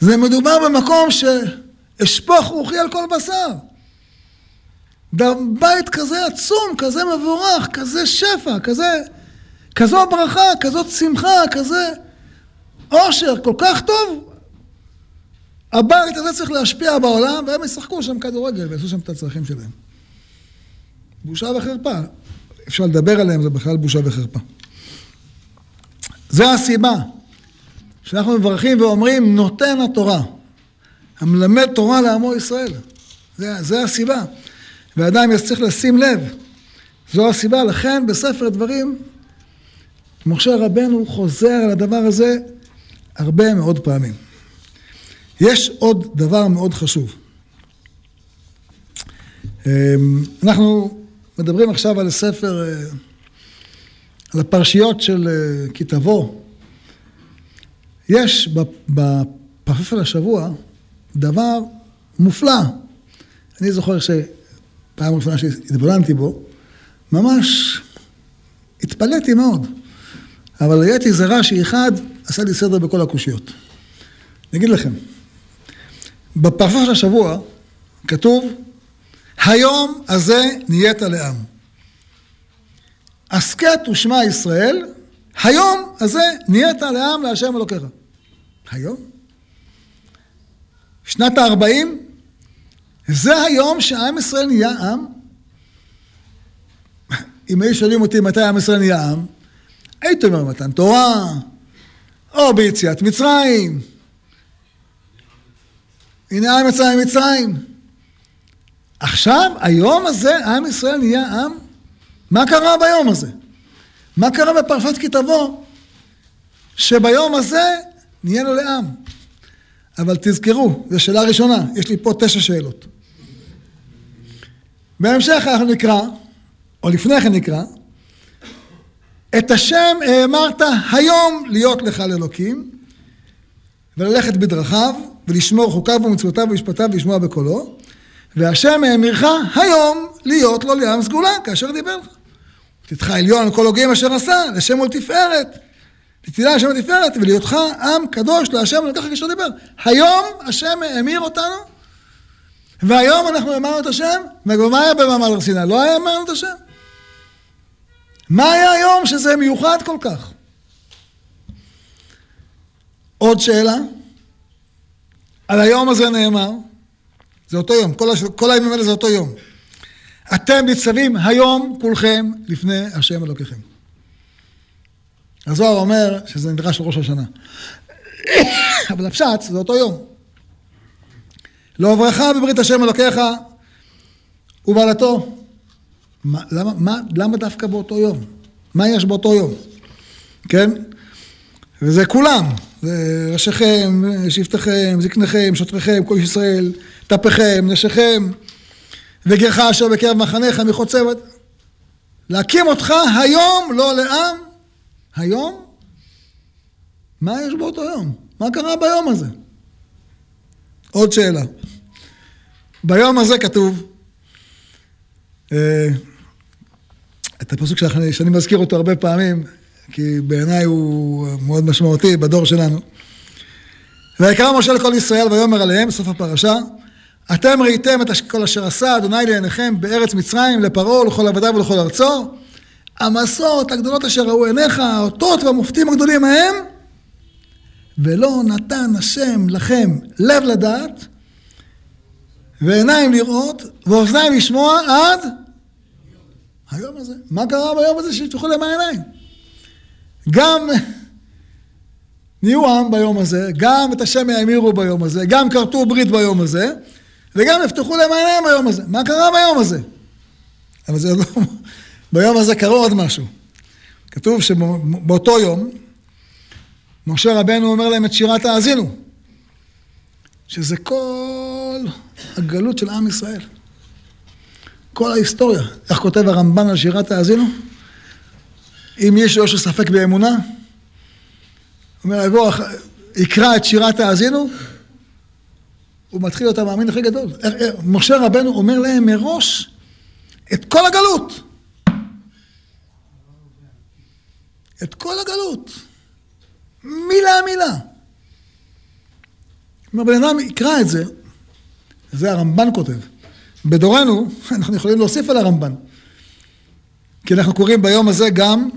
S1: זה מדובר במקום שאשפוך רוחי על כל בשר. בית כזה עצום, כזה מבורך, כזה שפע, כזה, כזו ברכה, כזאת שמחה, כזה עושר, כל כך טוב, הבית הזה צריך להשפיע בעולם, והם ישחקו שם כדורגל ויעשו שם את הצרכים שלהם. בושה וחרפה. אפשר לדבר עליהם, זה בכלל בושה וחרפה. זה הסיבה שאנחנו מברכים ואומרים, נותן התורה, המלמד תורה לעמו ישראל. זה, זה הסיבה. ואדם צריך לשים לב. זו הסיבה, לכן בספר דברים, משה רבנו חוזר על הדבר הזה הרבה מאוד פעמים. יש עוד דבר מאוד חשוב. אמ, אנחנו מדברים עכשיו על ספר, אה, על הפרשיות של אה, כתבו. יש בפרפל השבוע דבר מופלא. אני זוכר שפעם ראשונה שהתבוננתי בו, ממש התפלאתי מאוד. אבל ראיתי איזה רש"י אחד, עשה לי סדר בכל הקושיות. אני אגיד לכם, בפרשה של השבוע כתוב, היום הזה נהיית לעם. הסכת ושמע ישראל, היום הזה נהיית לעם להשם אלוקיך. היום? שנת הארבעים? זה היום שעם ישראל נהיה עם? אם היו שואלים אותי מתי עם ישראל נהיה עם, הייתי אומר מתן תורה, או ביציאת מצרים. הנה עם יצא ממצרים. עכשיו, היום הזה, עם ישראל נהיה עם? מה קרה ביום הזה? מה קרה בפרשת כי תבוא? שביום הזה נהיינו לעם. אבל תזכרו, זו שאלה ראשונה, יש לי פה תשע שאלות. בהמשך אנחנו נקרא, או לפני כן נקרא, את השם האמרת היום להיות לך לאלוקים, וללכת בדרכיו, ולשמור חוקיו ומצוותיו ומשפטיו ולשמוע בקולו, והשם האמירך היום להיות לו לעם סגולה, כאשר דיבר לך. תתך עליון על כל הוגים אשר עשה, לשם ולתפארת. לתהילה לשם ולתפארת, ולהיותך עם קדוש להשם ולקחת כאשר דיבר. היום השם האמיר אותנו, והיום אנחנו אמרנו את השם, ומה היה במעמד הר סיני? לא היה אמרנו את השם. מה היה היום שזה מיוחד כל כך? עוד שאלה, על היום הזה נאמר, זה אותו יום, כל, הש... כל הימים האלה זה אותו יום. אתם ניצבים היום כולכם לפני השם אלוקיכם. הזוהר אומר שזה נדרש לראש השנה. אבל הפשט זה אותו יום. לעוברך בברית השם אלוקיך ובעלתו. מה, למה, מה, למה דווקא באותו יום? מה יש באותו יום? כן? וזה כולם, זה ראשיכם, שבטיכם, זקניכם, שוטריכם, כל ישראל, טפיכם, נשיכם, וגרך אשר בקרב מחניך מחוצה... להקים אותך היום, לא לעם, היום? מה יש באותו יום? מה קרה ביום הזה? עוד שאלה. ביום הזה כתוב, אה, את הפסוק שאני מזכיר אותו הרבה פעמים, כי בעיניי הוא מאוד משמעותי בדור שלנו. ויקרא משה לכל ישראל ויאמר עליהם, סוף הפרשה, אתם ראיתם את כל אשר עשה אדוני לעיניכם בארץ מצרים, לפרעה ולכל עבדיו ולכל ארצו. המסעות הגדולות אשר ראו עיניך, האותות והמופתים הגדולים ההם, ולא נתן השם לכם לב לדעת, ועיניים לראות, ואוזניים לשמוע עד היום הזה. מה קרה ביום הזה שיפתחו להם העיניים? גם נהיו עם ביום הזה, גם את השם האמירו ביום הזה, גם כרתו ברית ביום הזה, וגם יפתחו להם העיניים ביום הזה. מה קרה ביום הזה? אבל זה לא... ביום הזה קרה עוד משהו. כתוב שבאותו יום, משה רבנו אומר להם את שירת האזינו, שזה כל הגלות של עם ישראל. כל ההיסטוריה. איך כותב הרמב"ן על שירת האזינו? אם יש לו ספק באמונה, אומר, יבוא, יקרא את שירת האזינו, הוא מתחיל להיות המאמין הכי גדול. משה רבנו אומר להם מראש את כל הגלות. את כל הגלות. מילה מילה. כלומר, בן אדם יקרא את זה, זה הרמב"ן כותב. בדורנו, אנחנו יכולים להוסיף על הרמב"ן. כי אנחנו קוראים ביום הזה גם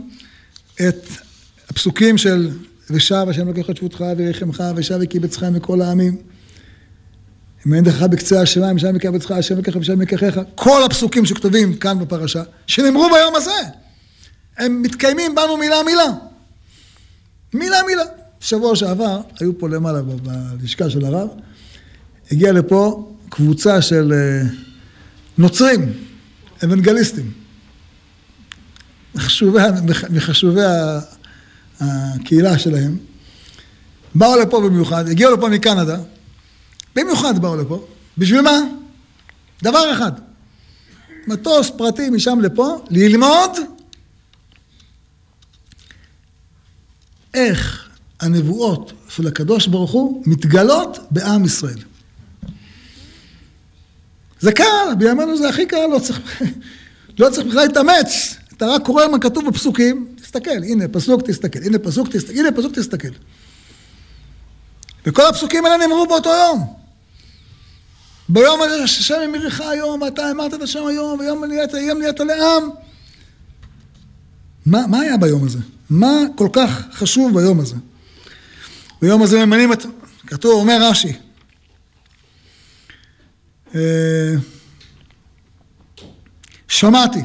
S1: את הפסוקים של ושב השם לוקח את שבותך וירחמך ושב וקיבצך מכל העמים. אם אין דרכך בקצה השמיים, שם יקבצך השם לקח ושם יקחך. כל הפסוקים שכתובים כאן בפרשה, שנאמרו ביום הזה, הם מתקיימים בנו מילה מילה. מילה מילה. שבוע שעבר, היו פה למעלה בלשכה של הרב, הגיעה לפה קבוצה של אה, נוצרים, אוונגליסטים. מחשובי, מחשובי הקהילה שלהם, באו לפה במיוחד, הגיעו לפה מקנדה, במיוחד באו לפה, בשביל מה? דבר אחד, מטוס פרטי משם לפה, ללמוד איך הנבואות של הקדוש ברוך הוא מתגלות בעם ישראל. זה קל, בימינו זה הכי קל, לא צריך, לא צריך בכלל להתאמץ. אתה רק קורא מה כתוב בפסוקים, תסתכל, הנה פסוק תסתכל, הנה פסוק תסתכל, הנה פסוק תסתכל. וכל הפסוקים האלה נאמרו באותו יום. ביום הזה שהשם ימירך היום, ואתה אמרת את השם היום, ויום נהיית, יום נהיית לעם. מה, מה היה ביום הזה? מה כל כך חשוב ביום הזה? ביום הזה ממנים את... כתוב, אומר רש"י. אה, שמעתי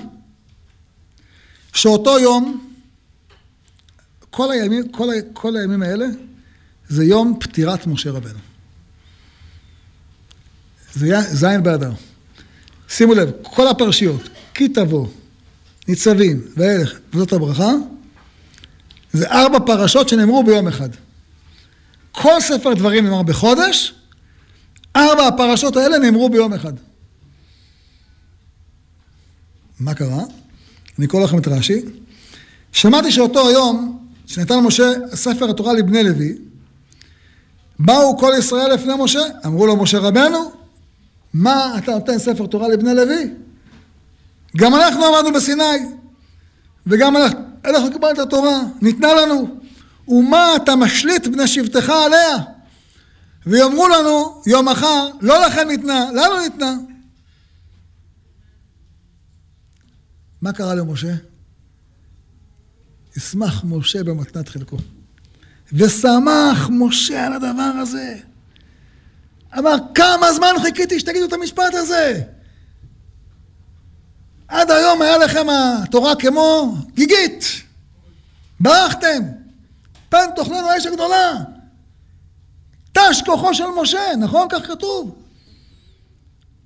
S1: שאותו יום, כל הימים, כל, כל הימים האלה, זה יום פטירת משה רבנו. זה זין באדר. שימו לב, כל הפרשיות, כי תבוא, ניצבים, והלך, וזאת הברכה, זה ארבע פרשות שנאמרו ביום אחד. כל ספר דברים נאמר בחודש, ארבע הפרשות האלה נאמרו ביום אחד. מה קרה? אני אקרא לכם את רש"י. שמעתי שאותו היום, שנתן משה ספר התורה לבני לוי, באו כל ישראל לפני משה, אמרו לו משה רבנו, מה אתה נותן ספר תורה לבני לוי? גם אנחנו עמדנו בסיני, וגם אנחנו קיבלנו את התורה, ניתנה לנו. ומה אתה משליט בני שבטך עליה? ויאמרו לנו יום מחר, לא לכם ניתנה, לנו ניתנה. מה קרה למשה? ישמח משה במתנת חלקו. ושמח משה על הדבר הזה. אמר, כמה זמן חיכיתי שתגידו את המשפט הזה? עד היום היה לכם התורה כמו גיגית. ברחתם. פן תאכלנו האש הגדולה. תש כוחו של משה, נכון? כך כתוב.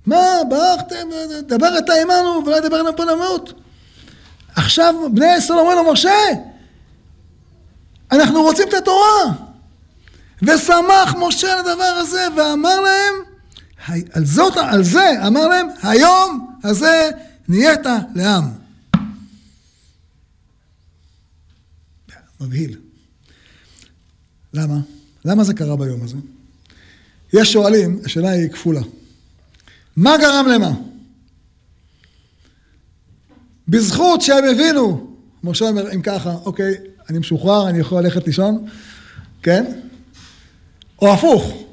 S1: מה, ברחתם? דבר אתה עמנו ולא ידבר עלינו פה למות. עכשיו בני ישראל אומרים לו, משה, אנחנו רוצים את התורה. ושמח משה על הדבר הזה, ואמר להם, על, זאת, על זה אמר להם, היום הזה נהיית לעם. מבהיל. למה? למה זה קרה ביום הזה? יש שואלים, השאלה היא כפולה. מה גרם למה? בזכות שהם הבינו, משה אומר, אם ככה, אוקיי, אני משוחרר, אני יכול ללכת לישון, כן? או הפוך,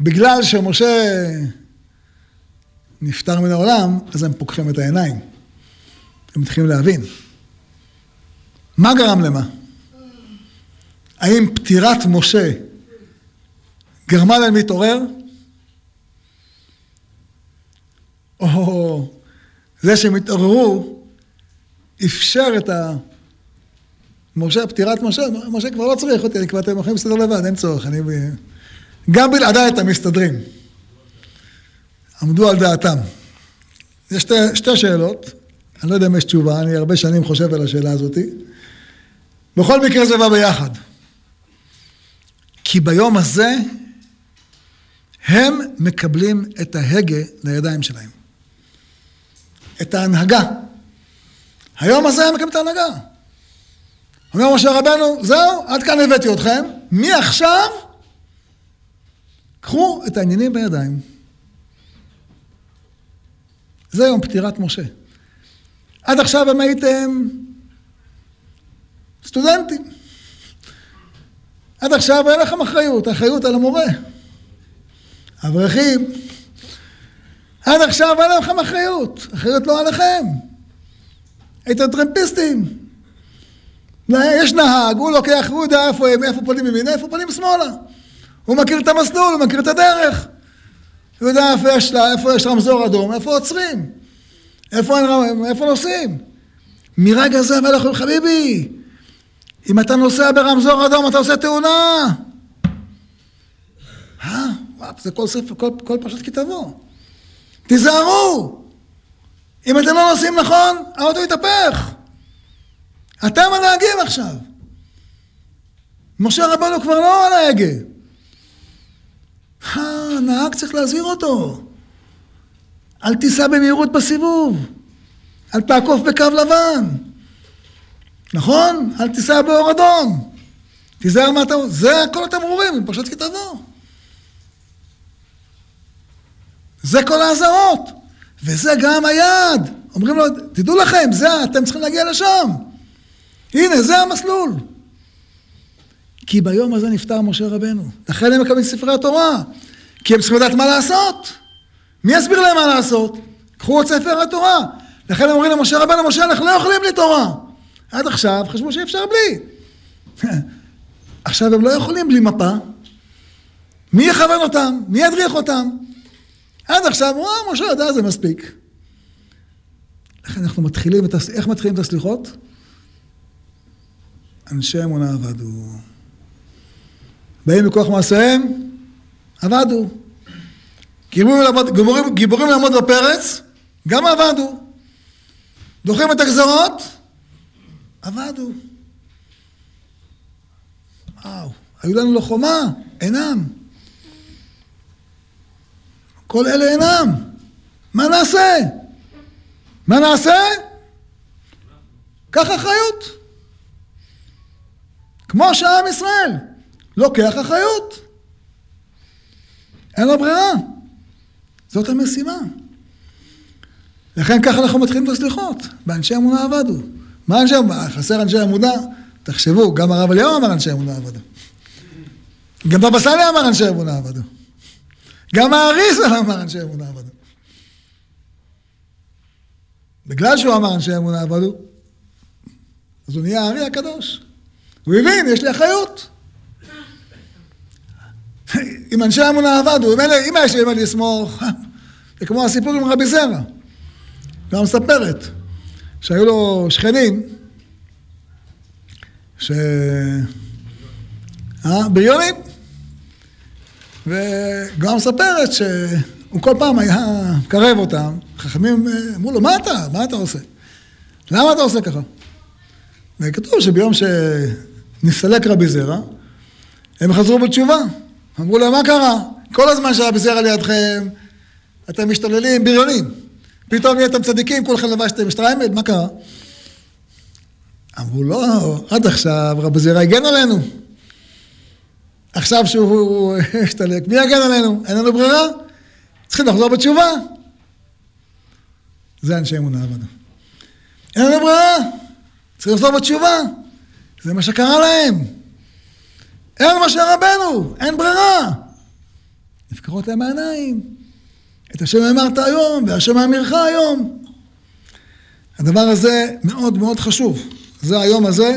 S1: בגלל שמשה נפטר מן העולם, אז הם פוקחים את העיניים. הם מתחילים להבין. מה גרם למה? האם פטירת משה גרמה להם להתעורר? או זה שהם התעוררו אפשר את ה... משה, פטירת משה, משה כבר לא צריך אותי, אני כבר אתם יכולים להסתדר לבד, אין צורך, אני... גם בלעדיי אתם מסתדרים. עמדו על דעתם. יש שתי, שתי שאלות, אני לא יודע אם יש תשובה, אני הרבה שנים חושב על השאלה הזאת. בכל מקרה זה בא ביחד. כי ביום הזה הם מקבלים את ההגה לידיים שלהם. את ההנהגה. היום הזה הם מקבלים את ההנהגה. אומר משה רבנו, זהו, עד כאן הבאתי אתכם, מעכשיו קחו את העניינים בידיים. זה יום פטירת משה. עד עכשיו הם הייתם סטודנטים. עד עכשיו אין לכם אחריות, אחריות על המורה. אברכים, עד עכשיו אין לכם אחריות, אחריות לא עליכם. הייתם טרמפיסטים. יש נהג, הוא לוקח, הוא יודע איפה, איפה פונים ימינה, איפה פונים שמאלה. הוא מכיר את המסלול, הוא מכיר את הדרך. הוא יודע איפה יש, לה, איפה יש רמזור אדום, איפה עוצרים. איפה, איפה נוסעים. מרגע זה אומר, חביבי, אם אתה נוסע ברמזור אדום, אתה עושה תאונה. אה, וואפ, זה כל ספר, כל, כל פרשת כתבו. תיזהרו! אם אתם לא נוסעים נכון, האוטו יתהפך. אתם הנהגים עכשיו. משה רבנו כבר לא על ההגה. הנהג צריך להזהיר אותו. אל תיסע במהירות בסיבוב. אל תעקוף בקו לבן. נכון? אל תיסע באור אדום. תיזהר מה אתה... זה כל התמרורים, פרשת כתבו. זה כל האזהרות. וזה גם היעד. אומרים לו, תדעו לכם, זה, אתם צריכים להגיע לשם. הנה, זה המסלול. כי ביום הזה נפטר משה רבנו. לכן הם מקבלים ספרי התורה. כי הם צריכים לדעת מה לעשות. מי יסביר להם מה לעשות? קחו את ספר התורה. לכן הם אומרים למשה רבנו, משה, אנחנו לא יכולים בלי תורה. עד עכשיו חשבו שאי אפשר בלי. עכשיו הם לא יכולים בלי מפה. מי יכוון אותם? מי ידריך אותם? עד עכשיו, וואו, משה יודע, זה מספיק. לכן אנחנו מתחילים את, הס... איך מתחילים את הסליחות? אנשי אמונה עבדו. באים מכוח מעשיהם, עבדו. גיבורים לעמוד, גיבורים, גיבורים לעמוד בפרץ, גם עבדו. דוחים את הגזרות, עבדו. וואו, היו לנו לחומה, אינם. כל אלה אינם. מה נעשה? מה נעשה? קח אחריות. כמו שעם ישראל לוקח אחריות. אין לו ברירה. זאת המשימה. לכן ככה אנחנו מתחילים את הסליחות. באנשי אמונה עבדו. מה אנשי אמונה? חסר אנשי אמונה? תחשבו, גם הרב אליהו אמר אנשי אמונה עבדו. גם בבא סאלי אמר אנשי אמונה עבדו. גם האריזה אמר אנשי אמונה עבדו. בגלל שהוא אמר אנשי אמונה עבדו, אז הוא נהיה הארי הקדוש. הוא הבין, יש לי אחריות. אם אנשי אמונה עבדו, אם יש לי מה לסמוך, זה כמו הסיפור עם רבי זרע. גם מספרת שהיו לו שכנים, ש... אה, בריונים. וגם מספרת שהוא כל פעם היה מקרב אותם, חכמים אמרו לו, מה אתה? מה אתה עושה? למה אתה עושה ככה? וכתוב שביום שנסתלק רבי זרע, הם חזרו בתשובה. אמרו להם, מה קרה? כל הזמן שרבי זרע לידכם, אתם משתוללים בריונים. פתאום נהייתם צדיקים, כולכם לבשתם שטריימד, מה קרה? אמרו, לא, עד עכשיו רבי זרע הגן עלינו. עכשיו שהוא השתלק, מי יגן עלינו? אין לנו ברירה? צריכים לחזור בתשובה. זה אנשי אמונה עבודה. אין לנו ברירה, צריכים לחזור בתשובה. זה מה שקרה להם. אין משה רבנו, אין ברירה. נפקרות להם העיניים. את השם אמרת היום, והשם האמירך היום. הדבר הזה מאוד מאוד חשוב. זה היום הזה,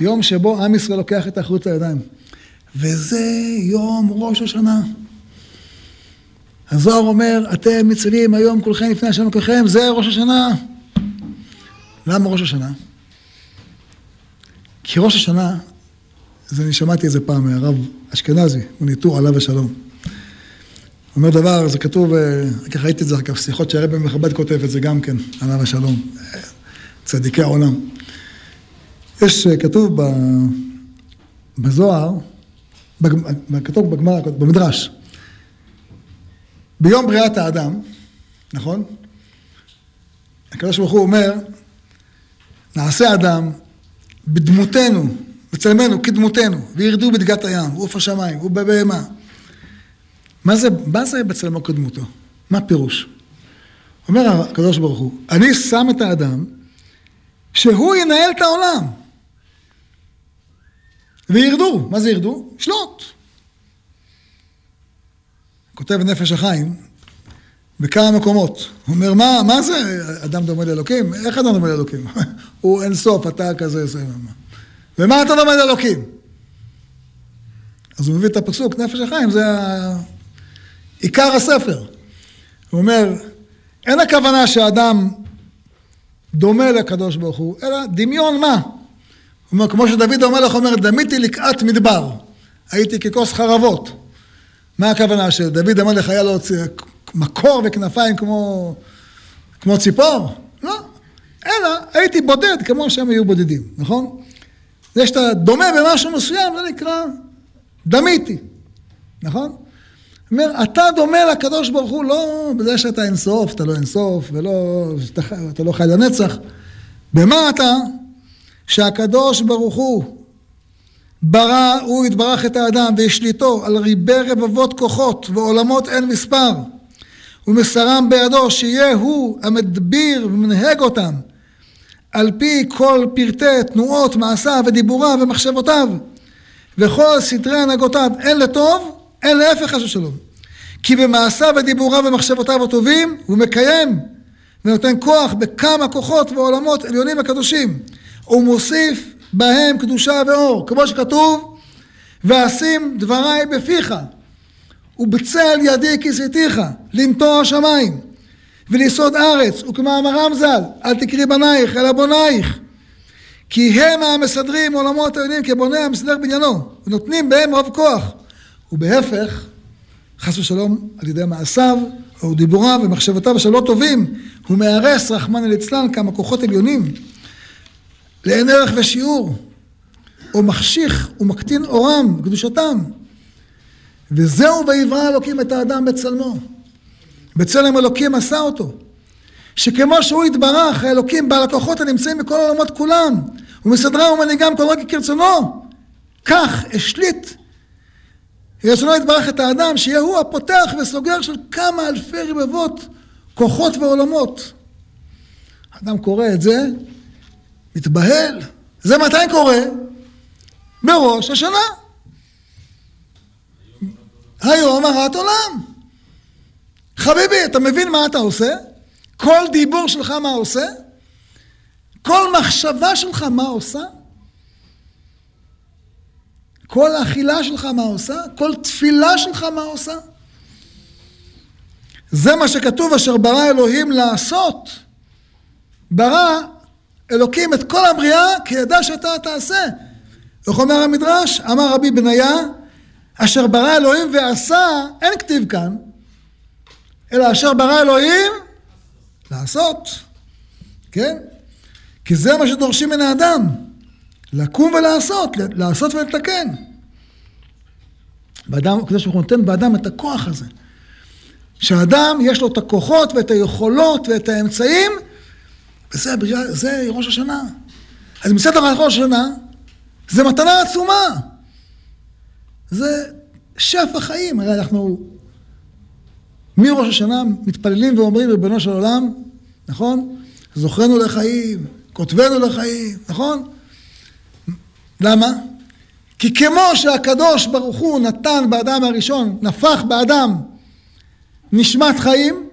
S1: יום שבו עם ישראל לוקח את האחריות לידיים. וזה יום ראש השנה. הזוהר אומר, אתם מצווים היום כולכם לפני השם אלוקיכם, זה ראש השנה. למה ראש השנה? כי ראש השנה, זה אני שמעתי איזה פעם מהרב אשכנזי, הוא ניטור עליו השלום. אומר דבר, זה כתוב, אה, ככה ראיתי את זה, אגב, שיחות שהרבי מכבד כותב את זה גם כן, עליו השלום. צדיקי העולם. יש, אה, כתוב בזוהר, כתוב בגמרא, במדרש, ביום בריאת האדם, נכון? הקדוש ברוך הוא אומר, נעשה אדם בדמותנו, בצלמנו, כדמותנו, וירדו בדגת הים, ועוף השמיים, ובבהמה. מה זה, מה זה בצלמו כדמותו? מה פירוש? אומר הקדוש ברוך הוא, אני שם את האדם שהוא ינהל את העולם. וירדו. מה זה ירדו? שלוט. כותב נפש החיים בכמה מקומות. הוא אומר, מה, מה זה אדם דומה לאלוקים? איך אדם דומה לאלוקים? הוא אין סוף, אתה כזה, זה מה. ומה אתה דומה לאלוקים? אז הוא מביא את הפסוק, נפש החיים, זה עיקר הספר. הוא אומר, אין הכוונה שאדם דומה לקדוש ברוך הוא, אלא דמיון מה? הוא אומר, כמו שדוד המלך אומר, דמיתי לקעת מדבר, הייתי ככוס חרבות. מה הכוונה? שדוד המלך היה לו מקור וכנפיים כמו, כמו ציפור? לא. אלא הייתי בודד כמו שהם היו בודדים, נכון? זה שאתה דומה במשהו מסוים, זה נקרא דמיתי, נכון? אומר, אתה דומה לקדוש ברוך הוא לא בזה שאתה אינסוף, אתה לא אינסוף, ולא, אתה, אתה לא חי לנצח. במה אתה? שהקדוש ברוך הוא ברא, הוא יתברך את האדם והשליטו על ריבי רבבות כוחות ועולמות אין מספר ומסרם בידו שיהיה הוא המדביר ומנהג אותם על פי כל פרטי תנועות מעשיו ודיבוריו ומחשבותיו וכל סדרי הנהגותיו, הן לטוב, הן להפך חס ושלום. כי במעשיו ודיבוריו ומחשבותיו הטובים, הוא מקיים ונותן כוח בכמה כוחות ועולמות עליונים וקדושים. הוא מוסיף בהם קדושה ואור, כמו שכתוב, ואשים דבריי בפיך, ובצל ידי כיסיתיך, לנטוע השמיים, וליסוד ארץ, וכמאמרם ז"ל, אל תקרי בנייך, אלא בונייך. כי הם המסדרים עולמות העליונים כבונה המסדר בניינו, ונותנים בהם רוב כוח. ובהפך, חס ושלום, על ידי מעשיו, או דיבוריו ומחשבותיו שלא טובים, הוא מהרס, רחמנא ליצלן, כמה כוחות עליונים, לאין ערך ושיעור, או מחשיך ומקטין אורם וקדושתם. וזהו ויברא אלוקים את האדם בצלמו. בצלם אלוקים עשה אותו. שכמו שהוא יתברך, האלוקים בעל הכוחות הנמצאים בכל העולמות כולם, ומסדרם ומנהיגם כל רגע כרצונו, כך השליט רצונו יתברך את האדם, שיהיה הוא הפותח וסוגר של כמה אלפי רבבות כוחות ועולמות. האדם קורא את זה, מתבהל. זה מתי קורה? בראש השנה. היום הרת עולם. חביבי, אתה מבין מה אתה עושה? כל דיבור שלך מה עושה? כל מחשבה שלך מה עושה? כל האכילה שלך מה עושה? כל תפילה שלך מה עושה? זה מה שכתוב אשר ברא אלוהים לעשות. ברא אלוקים את כל הבריאה כי ידע שאתה תעשה. איך אומר המדרש? אמר רבי בניה, אשר ברא אלוהים ועשה, אין כתיב כאן, אלא אשר ברא אלוהים לעשות. כן? כי זה מה שדורשים מן האדם. לקום ולעשות, לעשות ולתקן. באדם, הקדוש ברוך הוא נותן באדם את הכוח הזה. שהאדם יש לו את הכוחות ואת היכולות ואת האמצעים, וזה זה ראש השנה. אז מצד ראש השנה, זה מתנה עצומה. זה שפע חיים. הרי אנחנו מראש השנה מתפללים ואומרים, ריבונו של עולם, נכון? זוכרנו לחיים, כותבנו לחיים, נכון? למה? כי כמו שהקדוש ברוך הוא נתן באדם הראשון, נפח באדם נשמת חיים,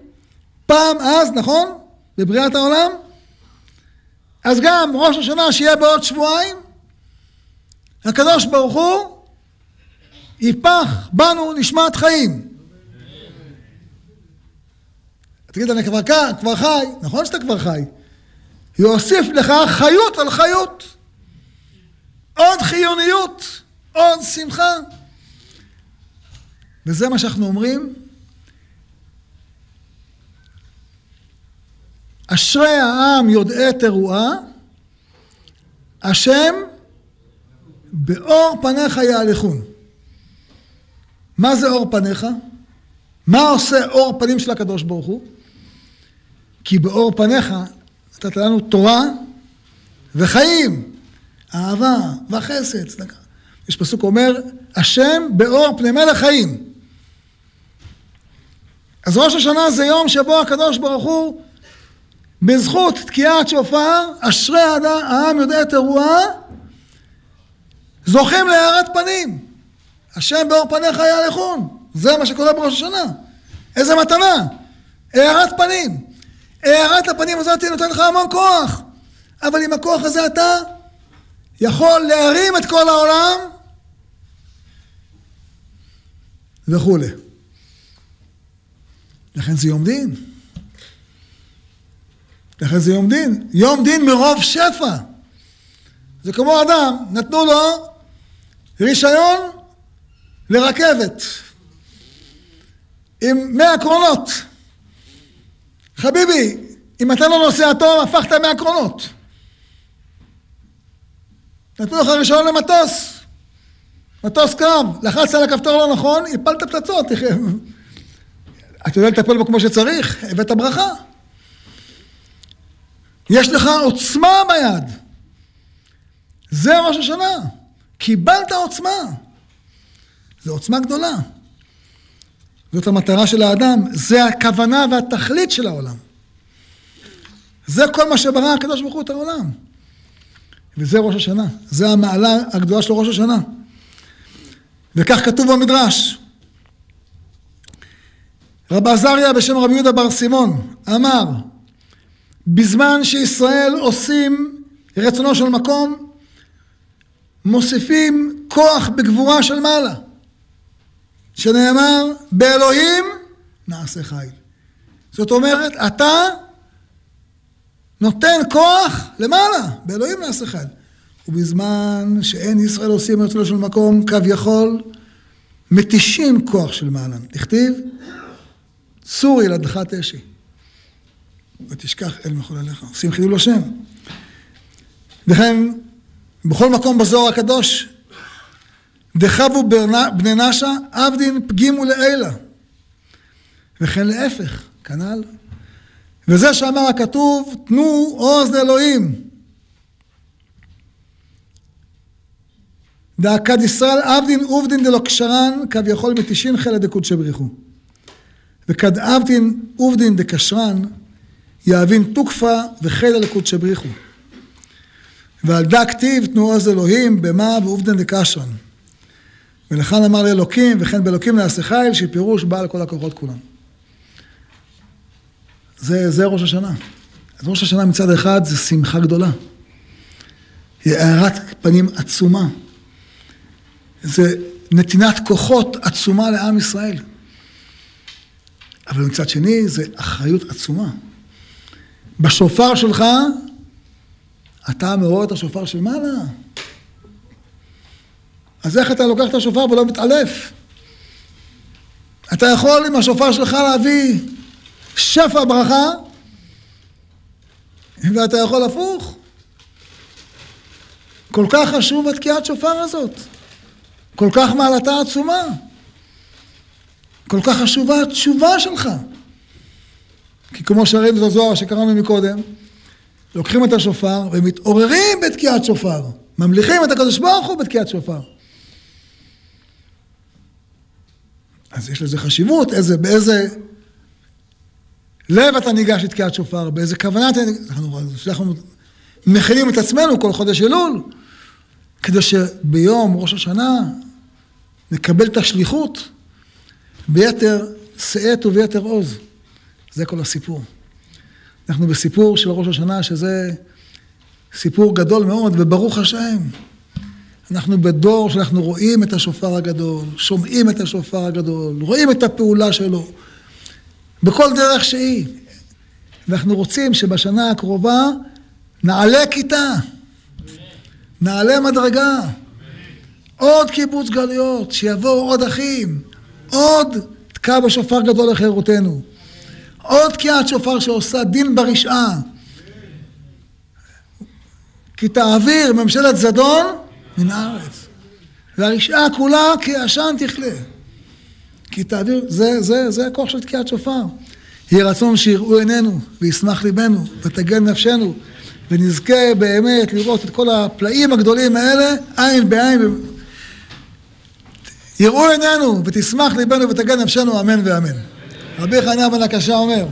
S1: פעם אז, נכון? בבריאת העולם, אז גם ראש השנה שיהיה בעוד שבועיים, הקדוש ברוך הוא יפח בנו נשמת חיים. תגיד, אני כבר, כבר חי, נכון שאתה כבר חי. יוסיף לך חיות על חיות. עוד חיוניות, עוד שמחה. וזה מה שאנחנו אומרים. אשרי העם יודעי תרועה, השם באור פניך יהלכון. מה זה אור פניך? מה עושה אור פנים של הקדוש ברוך הוא? כי באור פניך נתת לנו תורה וחיים. אהבה וחסד, צדקה. יש פסוק אומר, השם באור פני מלך חיים. אז ראש השנה זה יום שבו הקדוש ברוך הוא, בזכות תקיעת שופר, אשרי העם יודע תרועה, זוכים להארת פנים. השם באור פניך יהלכון. זה מה שקורה בראש השנה. איזה מתנה. הארת פנים. הארת הפנים הזאת נותן לך המון כוח. אבל עם הכוח הזה אתה יכול להרים את כל העולם וכולי. לכן זה יום דין. לכן זה יום דין. יום דין מרוב שפע. זה כמו אדם, נתנו לו רישיון לרכבת עם מאה קרונות. חביבי, אם אתה לא נוסע טוב, הפכת מאה קרונות. נתנו לך רישיון למטוס, מטוס קרב, לחצת על הכפתור לא נכון, הפלת פצצות. אתה יודע לטפל בו כמו שצריך, הבאת ברכה. יש לך עוצמה ביד. זה ראש השנה. קיבלת עוצמה. זו עוצמה גדולה. זאת המטרה של האדם, זה הכוונה והתכלית של העולם. זה כל מה שברא הקדוש ברוך הוא את העולם. וזה ראש השנה. זה המעלה הגדולה של ראש השנה. וכך כתוב במדרש. רב עזריה בשם רבי יהודה בר סימון אמר, בזמן שישראל עושים רצונו של מקום, מוסיפים כוח בגבורה של מעלה, שנאמר, באלוהים נעשה חיל. זאת אומרת, אתה נותן כוח למעלה, באלוהים נעשה חיל. ובזמן שאין ישראל עושים רצונו של מקום, כביכול, מתישים כוח של מעלה. הכתיב, צור ילדך תשי. ותשכח אל מחולליך. עושים חילול השם. וכן, בכל מקום בזוהר הקדוש, דחבו בני נשה, עבדין פגימו לעילה. וכן להפך, כנ"ל. וזה שאמר הכתוב, תנו עוז לאלוהים. דאכד ישראל עבדין עובדין דלא קשרן, כביכול מתישין חלא דקודשא בריחו. וכד עבדין עובדין דקשרן, יאבין תוקפה וחלא לקודשא בריחו. ועל דא כתיב תנו עוז אלוהים במה ועובדין דקשרן. ולכן אמר לאלוקים, וכן באלוקים נעשה חיל, שפירוש בעל כל הכוחות כולם. זה, זה ראש השנה. אז ראש השנה מצד אחד זה שמחה גדולה. היא הארת פנים עצומה. זה נתינת כוחות עצומה לעם ישראל. אבל מצד שני זה אחריות עצומה. בשופר שלך, אתה מעורר את השופר של מעלה. אז איך אתה לוקח את השופר ולא מתעלף? אתה יכול עם השופר שלך להביא שפע ברכה, ואתה יכול הפוך. כל כך חשוב התקיעת שופר הזאת. כל כך מעלתה עצומה. כל כך חשובה התשובה שלך. כי כמו שראינו את הזוהר שקראנו מקודם, לוקחים את השופר ומתעוררים בתקיעת שופר. ממליכים את הקדוש ברוך הוא בתקיעת שופר. אז יש לזה חשיבות, איזה, באיזה לב אתה ניגש לתקיעת שופר, באיזה כוונה אתה... אנחנו, אנחנו מכינים את עצמנו כל חודש אלול, כדי שביום ראש השנה נקבל את השליחות ביתר שאת וביתר עוז. זה כל הסיפור. אנחנו בסיפור של ראש השנה, שזה סיפור גדול מאוד, וברוך השם. אנחנו בדור שאנחנו רואים את השופר הגדול, שומעים את השופר הגדול, רואים את הפעולה שלו, בכל דרך שהיא. ואנחנו רוצים שבשנה הקרובה נעלה כיתה, נעלה מדרגה, עוד קיבוץ גלויות, שיבואו עוד אחים, עוד תקע בשופר גדול לחירותנו. עוד תקיעת שופר שעושה דין ברשעה. כי תעביר ממשלת זדון מן הארץ. והרשעה כולה כעשן תכלה. כי תעביר, זה, זה, זה הכוח של תקיעת שופר. יהי רצון שיראו עינינו וישמח ליבנו ותגן נפשנו ונזכה באמת לראות את כל הפלאים הגדולים האלה עין בעין יראו עינינו ותשמח ליבנו ותגן נפשנו, אמן ואמן. רבי חניה בן הקשה אומר,